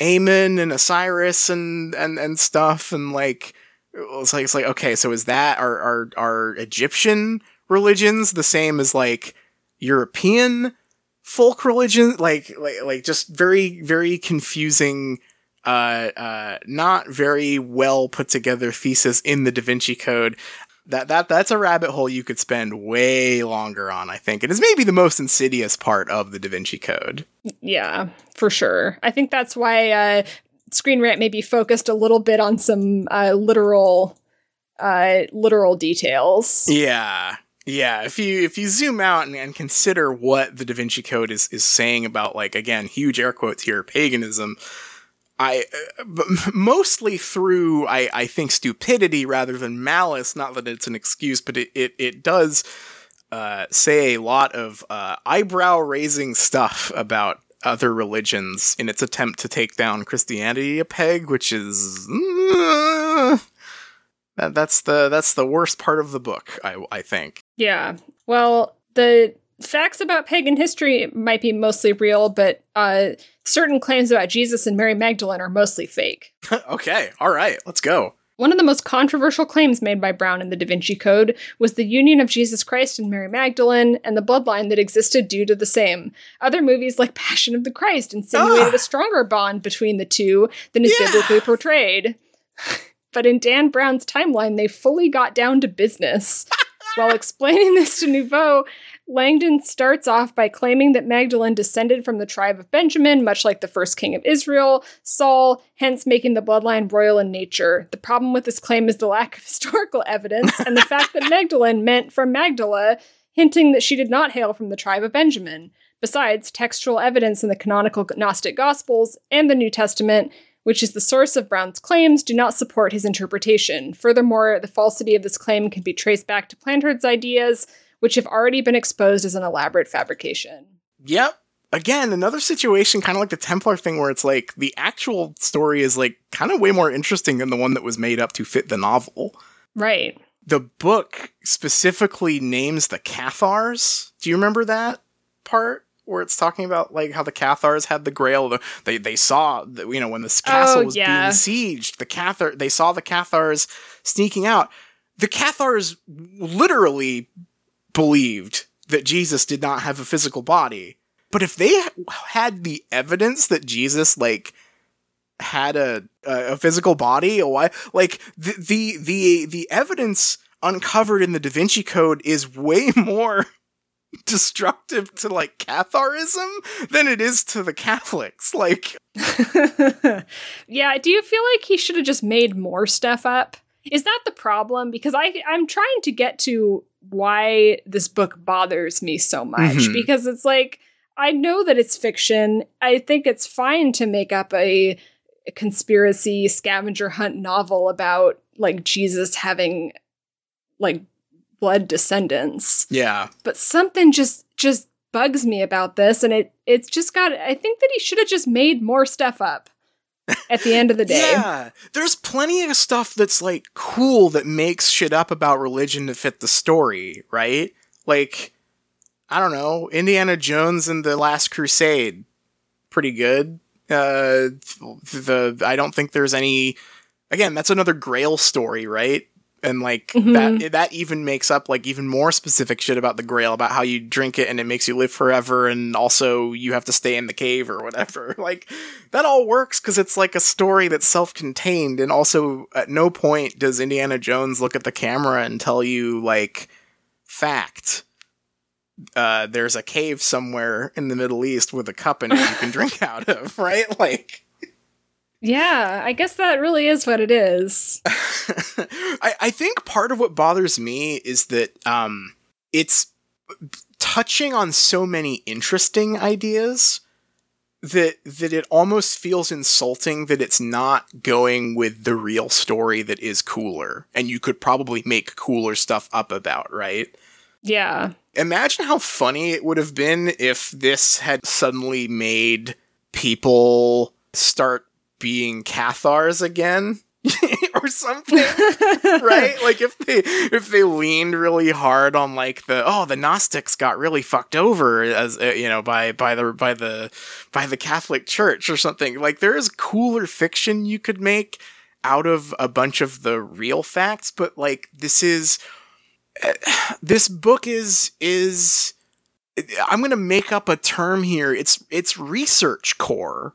Amon and Osiris and and and stuff and like it's like it's like okay, so is that our our are Egyptian religions the same as like European folk religion? Like like like just very very confusing uh, uh, not very well put together thesis in the Da Vinci Code. That that that's a rabbit hole you could spend way longer on. I think it is maybe the most insidious part of the Da Vinci Code. Yeah, for sure. I think that's why uh, Screen Rant maybe focused a little bit on some uh, literal, uh, literal details. Yeah, yeah. If you if you zoom out and, and consider what the Da Vinci Code is is saying about like again huge air quotes here paganism. I, uh, mostly through I, I think stupidity rather than malice. Not that it's an excuse, but it it, it does uh, say a lot of uh, eyebrow raising stuff about other religions in its attempt to take down Christianity a peg, which is uh, that, that's the that's the worst part of the book. I I think. Yeah. Well, the facts about pagan history might be mostly real, but uh, certain claims about Jesus and Mary Magdalene are mostly fake. okay, all right, let's go. One of the most controversial claims made by Brown in the Da Vinci Code was the union of Jesus Christ and Mary Magdalene and the bloodline that existed due to the same. Other movies like Passion of the Christ insinuated Ah. a stronger bond between the two than is Yeah. biblically portrayed. but in Dan Brown's timeline, they fully got down to business. While explaining this to Neveu, Langdon starts off by claiming that Magdalene descended from the tribe of Benjamin, much like the first king of Israel, Saul, hence making the bloodline royal in nature. The problem with this claim is the lack of historical evidence and the fact that Magdalene meant from Magdala, hinting that she did not hail from the tribe of Benjamin. Besides, textual evidence in the canonical Gnostic Gospels and the New Testament which is the source of Brown's claims, do not support his interpretation. Furthermore, the falsity of this claim can be traced back to Plantards' ideas, which have already been exposed as an elaborate fabrication. Yep. Again, another situation kind of like the Templar thing where it's like the actual story is like kind of way more interesting than the one that was made up to fit the novel. Right. The book specifically names the Cathars. Do you remember that part? where it's talking about like how the Cathars had the Grail. The, they they saw the, you know when this oh, castle Oh, was yeah. being sieged, the Cathar they saw the Cathars sneaking out. The Cathars literally believed that Jesus did not have a physical body. But if they had the evidence that Jesus like had a a, physical body, why like the, the the the evidence uncovered in the Da Vinci Code is way more destructive to like Catharism than it is to the Catholics. Like, yeah, do you feel like he should have just made more stuff up? Is that the problem? Because I I'm trying to get to why this book bothers me so much Mhm. because it's like I know that it's fiction. I think it's fine to make up a, a conspiracy scavenger hunt novel about like Jesus having like blood descendants yeah, but something just just bugs me about this and it it's just got i think that he should have just made more stuff up at the end of the day yeah. There's plenty of stuff that's like cool that makes shit up about religion to fit the story, right? Like, I don't know, Indiana Jones and the Last Crusade, pretty good. Uh, the I don't think there's any. Again, that's another Grail story, right? And like Mhm. that, that even makes up like even more specific shit about the Grail, about how you drink it and it makes you live forever, and also you have to stay in the cave or whatever. Like that all works because it's like a story that's self-contained, and also at no point does Indiana Jones look at the camera and tell you like fact. Uh, there's a cave somewhere in the Middle East with a cup in it you can drink out of, right? Like, yeah i guess that really is what it is I, I think part of what bothers me is that um, it's touching on so many interesting ideas that that it almost feels insulting that it's not going with the real story that is cooler and you could probably make cooler stuff up about, right? yeah Imagine how funny it would have been if this had suddenly made people start being Cathars again or something. right? Like if they if they leaned really hard on like the oh the Gnostics got really fucked over as uh, you know by by the by the by the Catholic Church or something. Like there is cooler fiction you could make out of a bunch of the real facts, but like this is uh, this book is is I'm going to make up a term here. It's it's research core.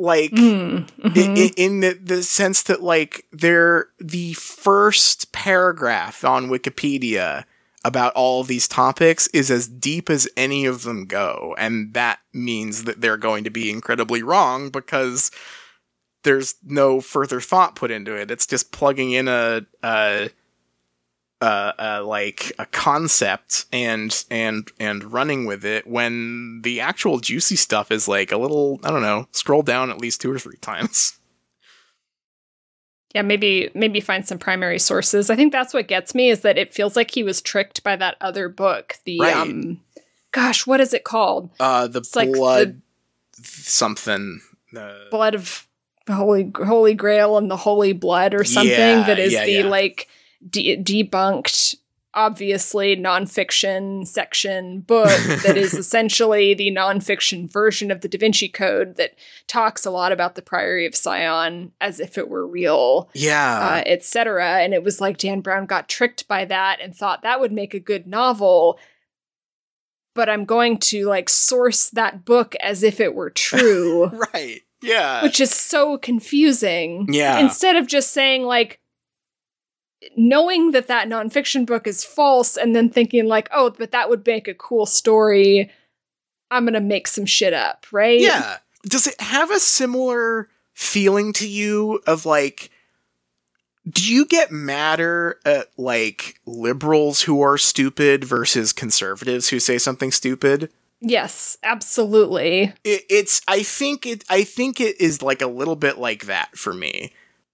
Like Mm, i- mhm. i- in the, the sense that like they're the first paragraph on Wikipedia about all these topics is as deep as any of them go, and that means that they're going to be incredibly wrong because there's no further thought put into it. It's just plugging in a, a uh, uh, like a concept and and and running with it when the actual juicy stuff is like a little I don't know scroll down at least two or three times. yeah maybe maybe find some primary sources i think that's what gets me is that it feels like he was tricked by that other book the Right. um gosh what is it called Uh, the It's like blood something. Uh, blood of holy holy grail and the holy blood or something Yeah, that is yeah, the yeah. like de- debunked obviously nonfiction section book that is essentially the nonfiction version of the da vinci code that talks a lot about the priory of sion as if it were real yeah, uh, etc and it was like dan brown got tricked by that and thought that would make a good novel but i'm going to like source that book as if it were true right. Yeah, which is so confusing. Yeah. Instead of just saying like knowing that that nonfiction book is false and then thinking like, oh, but that would make a cool story. I'm gonna make some shit up, right? Yeah. Does it have a similar feeling to you of like do you get madder at like liberals who are stupid versus conservatives who say something stupid? Yes, absolutely. It, it's I think it I think it is like a little bit like that for me.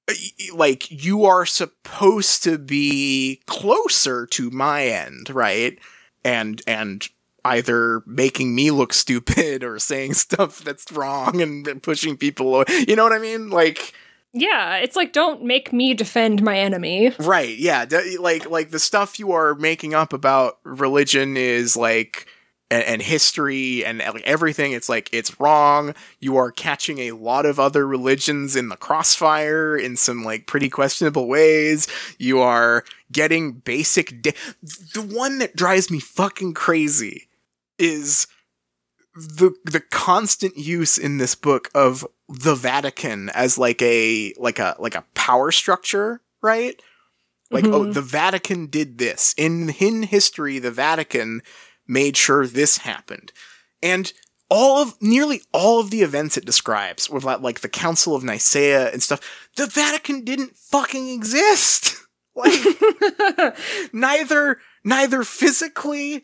Uh, like you are supposed to be closer to my end, right? And and either making me look stupid or saying stuff that's wrong and pushing people you know what I mean? Like yeah, it's like don't make me defend my enemy. Right. Yeah, like like the stuff you are making up about religion is like and, and, history and like everything it's like it's wrong you are catching a lot of other religions in the crossfire in some like pretty questionable ways you are getting basic da- the one that drives me fucking crazy is the the constant use in this book of the Vatican as like a like a like a power structure, right? Like oh, mm-hmm. oh, the Vatican did this in in history. The Vatican made sure this happened, and all of nearly all of the events it describes, with like the Council of Nicaea and stuff, the Vatican didn't fucking exist. like neither neither physically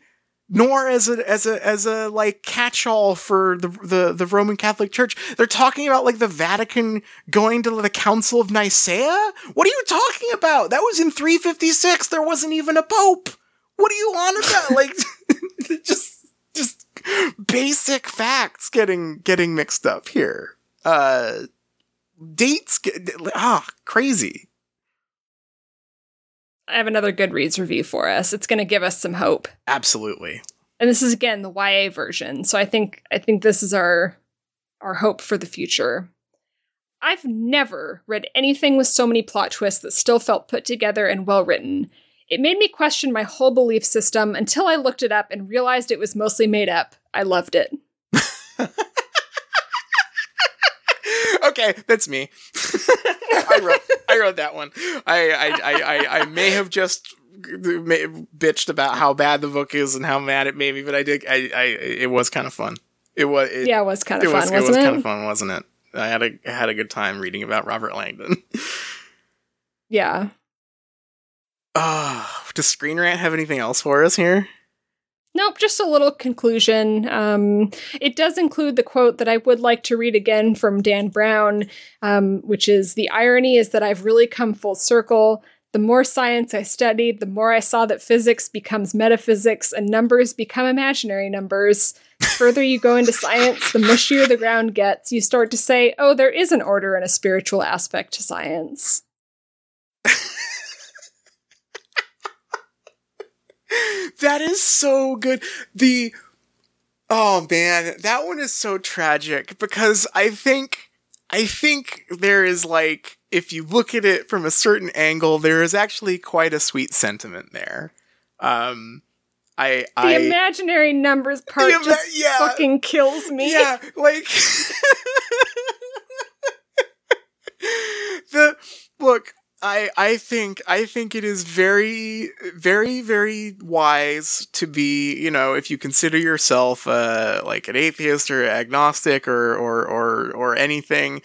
nor as a as a as a like catch-all for the, the the Roman Catholic Church. They're talking about like the Vatican going to the Council of Nicaea. What are you talking about? That was in 356. There wasn't even a pope. What are you on about? like just just basic facts getting getting mixed up here. Uh dates get ah crazy. I have another Goodreads review for us. It's going to give us some hope. Absolutely. And this is again the YA version. So I think I think this is our our hope for the future. I've never read anything with so many plot twists that still felt put together and well written. It made me question my whole belief system until I looked it up and realized it was mostly made up. I loved it. okay, that's me. I wrote I wrote that one. I I, I, I, may have just bitched about how bad the book is and how mad it made me, but I did. I, I it was kind of fun. It was. It, yeah, it was kind of fun. Was, wasn't it was kind of fun, wasn't it? I had a I had a good time reading about Robert Langdon. yeah. Uh, does Screen Rant have anything else for us here? Nope, just a little conclusion. Um, it does include the quote that I would like to read again from Dan Brown, um, which is The irony is that I've really come full circle. The more science I studied, the more I saw that physics becomes metaphysics and numbers become imaginary numbers. The further you go into science, the mushier the ground gets. You start to say, oh, there is an order and a spiritual aspect to science. that is so good. The oh man, that one is so tragic because I think I think there is like if you look at it from a certain angle, there is actually quite a sweet sentiment there. Um, I the I, imaginary numbers part ima- just yeah, fucking kills me. Yeah, like the. I I think I think it is very very very wise to be you know if you consider yourself uh, like an atheist or agnostic or or or or anything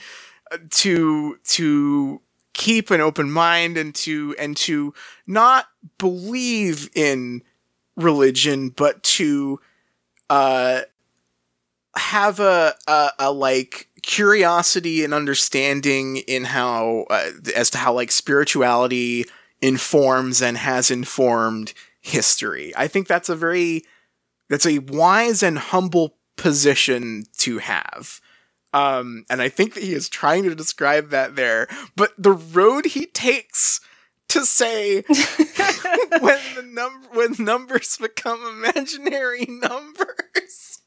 uh, to to keep an open mind and to and to not believe in religion but to uh have a a, a like curiosity and understanding in how uh, as to how like spirituality informs and has informed history. I think that's a very that's a wise and humble position to have. Um, and I think that he is trying to describe that there, but the road he takes to say when the number when numbers become imaginary numbers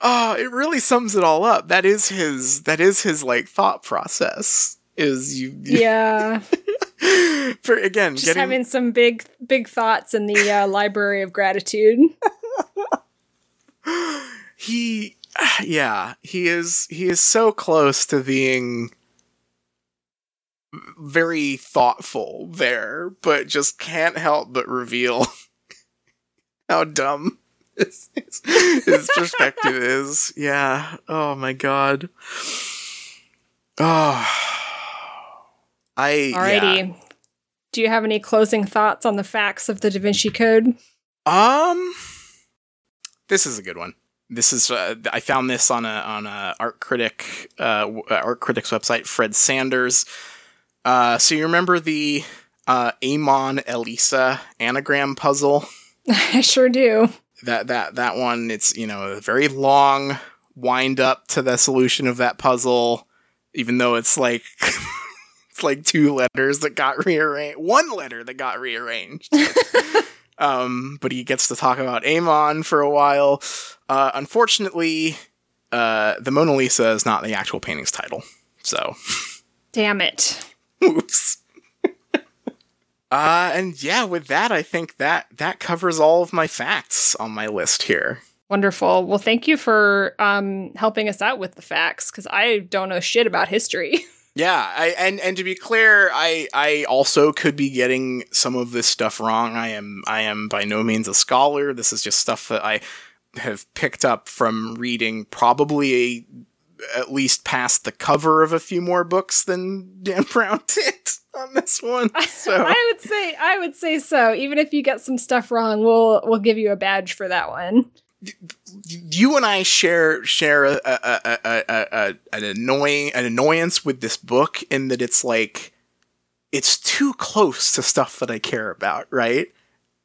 oh, it really sums it all up. That is his. That is his like thought process. Is you? Yeah. For again, just getting... having some big, big thoughts in the uh, library of gratitude. he, yeah, he is. He is so close to being very thoughtful there, but just can't help but reveal how dumb his, his, perspective is. Yeah. Oh my god. Oh. I Alrighty. yeah. Do you have any closing thoughts on the facts of the Da Vinci Code? Um, this is a good one. This is uh, I found this on a on a art critic uh, uh, art critic's website, Fred Sanders. Uh, so you remember the uh, Amon L'Isa anagram puzzle? I sure do. That that that one. It's you know a very long wind up to the solution of that puzzle, even though it's like. it's like two letters that got rearranged. One letter that got rearranged. um, but he gets to talk about Amon for a while. Uh, unfortunately, uh, the Mona Lisa is not the actual painting's title. So, Damn it. oops. Uh, and yeah, with that, I think that that covers all of my facts on my list here. Wonderful. Well, thank you for um, helping us out with the facts because I don't know shit about history. Yeah, I, and and to be clear, I I also could be getting some of this stuff wrong. I am I am by no means a scholar. This is just stuff that I have picked up from reading probably a, at least past the cover of a few more books than Dan Brown did on this one. So I would say I would say so. Even if you get some stuff wrong, we'll we'll give you a badge for that one. you and I share share a, a, a, an annoying an annoyance with this book in that it's like it's too close to stuff that I care about, right?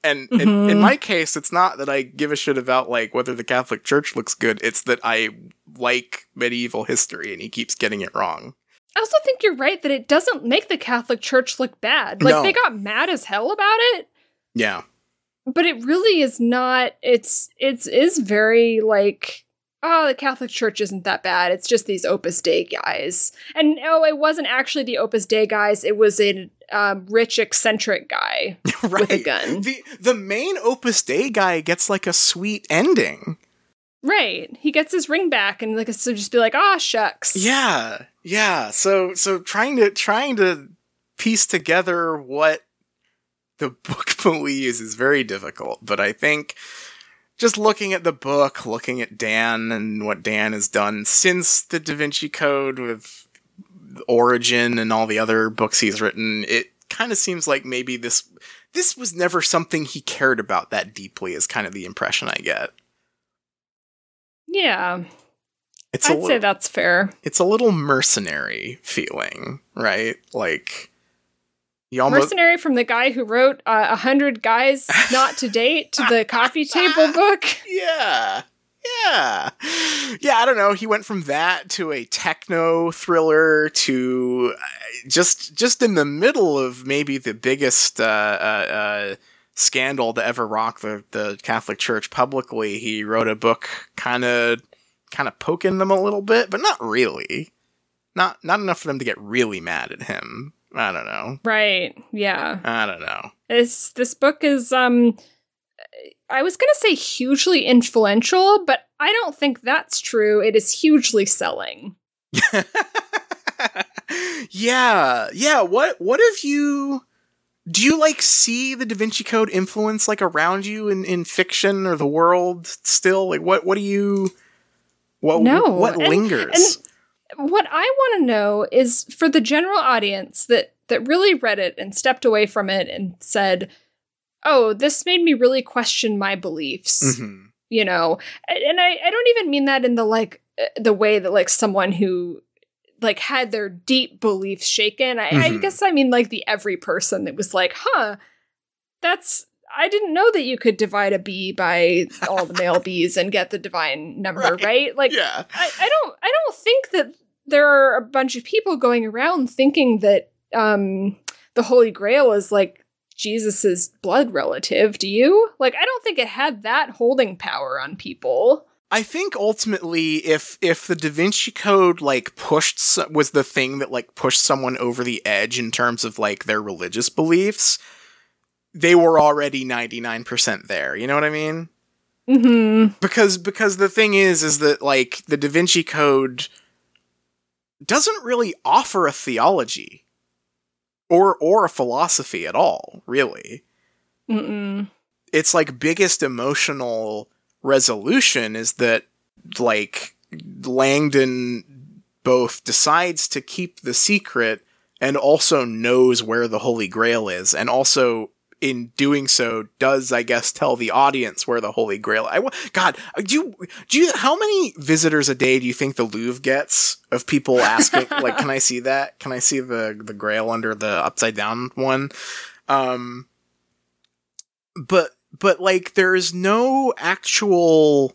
And in, in Mhm. my case, it's not that I give a shit about like whether the Catholic Church looks good. It's that I like medieval history, and he keeps getting it wrong. I also think you're right that it doesn't make the Catholic Church look bad. Like No. they got mad as hell about it, Yeah, but it really is not. It's it's is very like oh the Catholic Church isn't that bad. It's just these Opus Dei guys, and oh it wasn't actually the Opus Dei guys. It was a um, rich eccentric guy right. with a gun. The the main Opus Dei guy gets like a sweet ending. Right. He gets his ring back and like so just be like, ah shucks. Yeah, yeah. So so trying to trying to piece together what the book believes is very difficult, but I think just looking at the book, looking at Dan and what Dan has done since the Da Vinci Code with Origin and all the other books he's written, it kind of seems like maybe this this was never something he cared about that deeply is kind of the impression I get. Yeah. It's I'd say that's fair. it's a little mercenary feeling, right? Like you almost Mercenary from the guy who wrote uh, A Hundred Guys Not to Date to the coffee table book. yeah. Yeah. Yeah, I don't know. He went from that to a techno thriller to uh, just just in the middle of maybe the biggest uh, uh, uh, scandal to ever rock the, the Catholic Church publicly. He wrote a book kind of kind of poking them a little bit, but not really. Not not enough for them to get really mad at him. I don't know. Right. Yeah. I don't know. This this book is um I was going to say hugely influential, but I don't think that's true. It is hugely selling. yeah, yeah. What what if you do you like see the Da Vinci Code influence like around you in, in fiction or the world still? Like what what do you what No, what and- lingers? What I want to know is for the general audience that that really read it and stepped away from it and said, "Oh, this made me really question my beliefs." Mhm. you know and I, I don't even mean that in the like uh, the way that like someone who like had their deep beliefs shaken I, I Mhm. guess i mean like the every person that was like huh that's i didn't know that you could divide a bee by all the male bees and get the divine number Right. right, like yeah. I, I don't I don't think that there are a bunch of people going around thinking that um the Holy Grail is like Jesus's blood relative. Do you? Like I don't think it had that holding power on people. I think ultimately, if if the Da Vinci Code like pushed so- was the thing that like pushed someone over the edge in terms of like their religious beliefs, they were already ninety nine percent there. You know what I mean? Mm-hmm. because because the thing is is that like the da vinci code doesn't really offer a theology or or a philosophy at all, really. Mm-mm. Its like biggest emotional resolution is that like Langdon both decides to keep the secret and also knows where the Holy Grail is, and also in doing so does I guess tell the audience where the Holy Grail. I God, do you do you how many visitors a day do you think the Louvre gets of people asking like, can I see that? Can I see the the Grail under the upside down one? Um, but but like there is no actual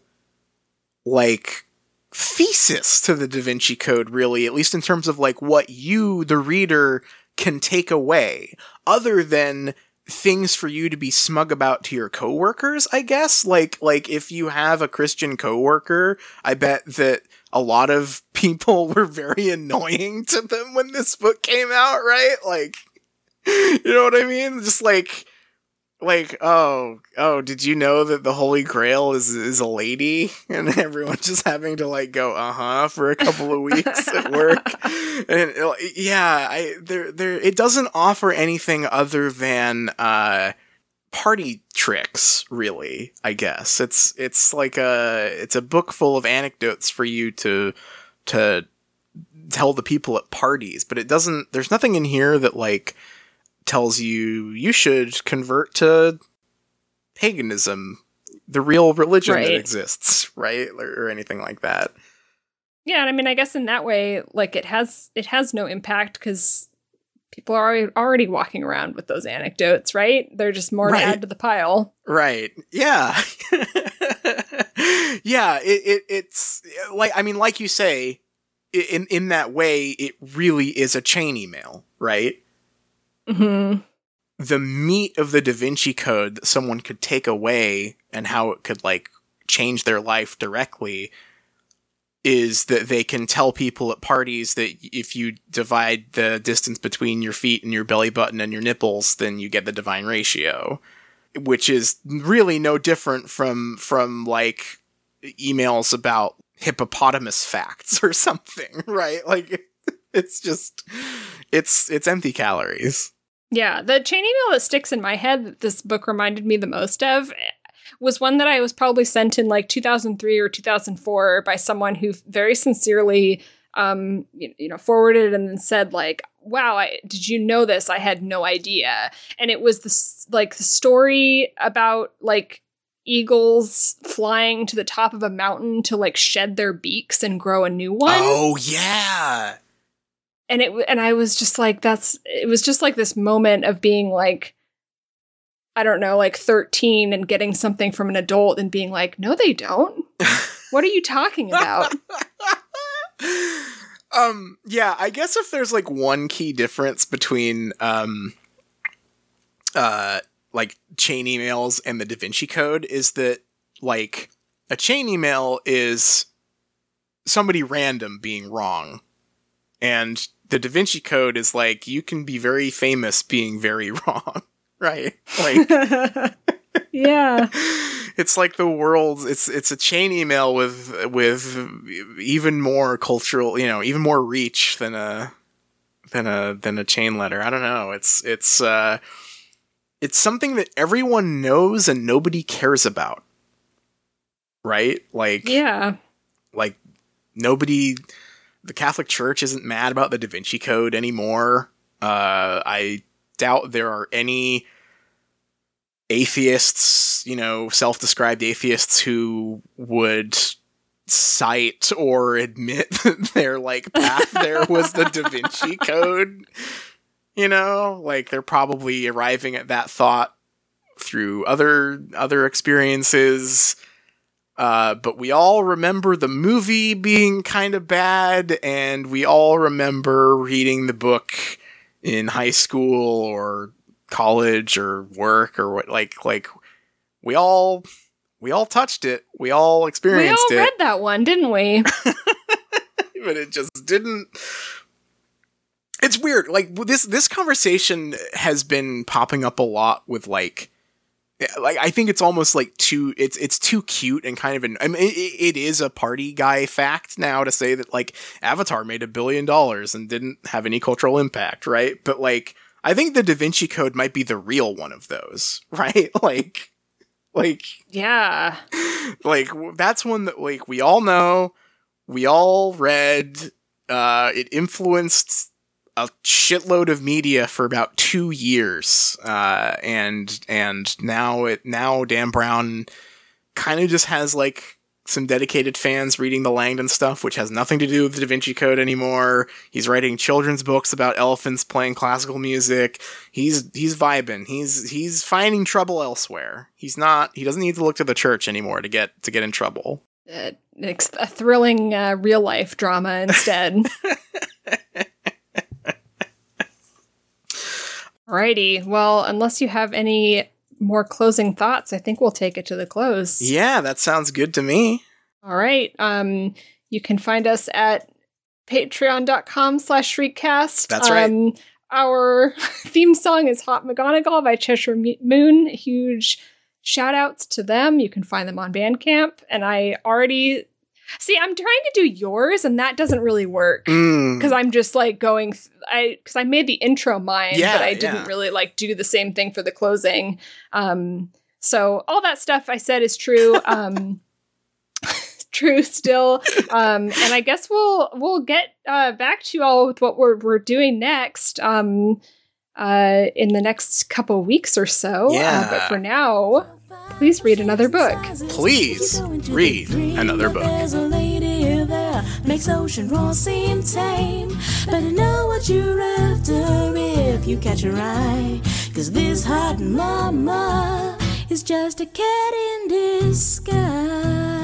like thesis to the Da Vinci Code, really, at least in terms of like what you, the reader, can take away, other than things for you to be smug about to your coworkers, I guess. Like like if you have a Christian coworker, I bet that a lot of people were very annoying to them when this book came out, right? Like you know what I mean? Just like like oh oh did you know that the holy grail is is a lady? And everyone just having to like go uh-huh for a couple of weeks at work. And yeah i there there it doesn't offer anything other than uh party tricks really i guess. It's it's like a it's a book full of anecdotes for you to to tell the people at parties but it doesn't there's nothing in here that like tells you you should convert to paganism, the real religion right. that exists, right? Or, or anything like that. Yeah, I mean, I guess in that way, like it has it has no impact because people are already, already walking around with those anecdotes, right? They're just more right. to add to the pile. Right. Yeah. yeah. It, it it's like I mean, like you say, in in that way, it really is a chain email, right? Mm-hmm. The meat of the Da Vinci Code that someone could take away and how it could like change their life directly is that they can tell people at parties that if you divide the distance between your feet and your belly button and your nipples, then you get the divine ratio, which is really no different from from like emails about hippopotamus facts or something, right? Like it's just it's it's empty calories. Yeah, the chain email that sticks in my head that this book reminded me the most of was one that I was probably sent in like 2003 or 2004 by someone who very sincerely um you, you know forwarded and then said like wow I, did you know this? I had no idea. And it was this like the story about like eagles flying to the top of a mountain to like shed their beaks and grow a new one. Oh yeah and it and I was just like that's it was just like this moment of being like I don't know like 13 and getting something from an adult and being like no they don't. What are you talking about? Um yeah I guess if there's like one key difference between um uh like chain emails and the Da Vinci Code is that like a chain email is somebody random being wrong. And the Da Vinci Code is like you can be very famous being very wrong, right? Like Yeah. It's like the world it's it's a chain email with with even more cultural, you know, even more reach than a than a than a chain letter. I don't know. It's it's uh it's something that everyone knows and nobody cares about. Right? Like Yeah. Like nobody the Catholic Church isn't mad about the Da Vinci Code anymore. Uh, I doubt there are any atheists, you know, self described atheists who would cite or admit that their like path there was the Da Vinci Code. You know, like they're probably arriving at that thought through other other experiences uh, but we all remember the movie being kind of bad, and we all remember reading the book in high school or college or work or what. Like, like we all we all touched it. We all experienced it. We all read that one, didn't we? but it just didn't. It's weird. Like this this conversation has been popping up a lot with like like I think it's almost like too it's it's too cute and kind of an I mean it, it is a party guy fact now to say that like Avatar made a billion dollars and didn't have any cultural impact, right? But like I think the Da Vinci Code might be the real one of those, right? like, like, Yeah. like that's one that like we all know, we all read. Uh, it influenced a shitload of media for about two years, uh, and and now it now Dan Brown kind of just has like some dedicated fans reading the Langdon stuff, which has nothing to do with the Da Vinci Code anymore. He's writing children's books about elephants playing classical music. He's he's vibing. He's he's finding trouble elsewhere. He's not. He doesn't need to look to the church anymore to get to get in trouble. Uh, a thrilling uh, real life drama instead. Alrighty. Well, unless you have any more closing thoughts, I think we'll take it to the close. Yeah, that sounds good to me. All right. Um, you can find us at patreon.com slash shriekcast. That's right. Um, our theme song is Hot McGonagall by Cheshire Moon. Huge shout outs to them. You can find them on Bandcamp. And I already see, I'm trying to do yours, and that doesn't really work Mm. because I'm just like going. Th- I because I made the intro mine, Yeah, but I didn't yeah. really like do the same thing for the closing. Um, so all that stuff I said is true. Um, true still. Um, and I guess we'll we'll get uh, back to you all with what we're we're doing next. Um, uh, in the next couple weeks or so. Uh, Yeah. but for now, please read another book. Please read another book. There's a lady there makes ocean roar seem tame. Better know what you're after if you catch her eye. Cause this hot mama is just a cat in disguise.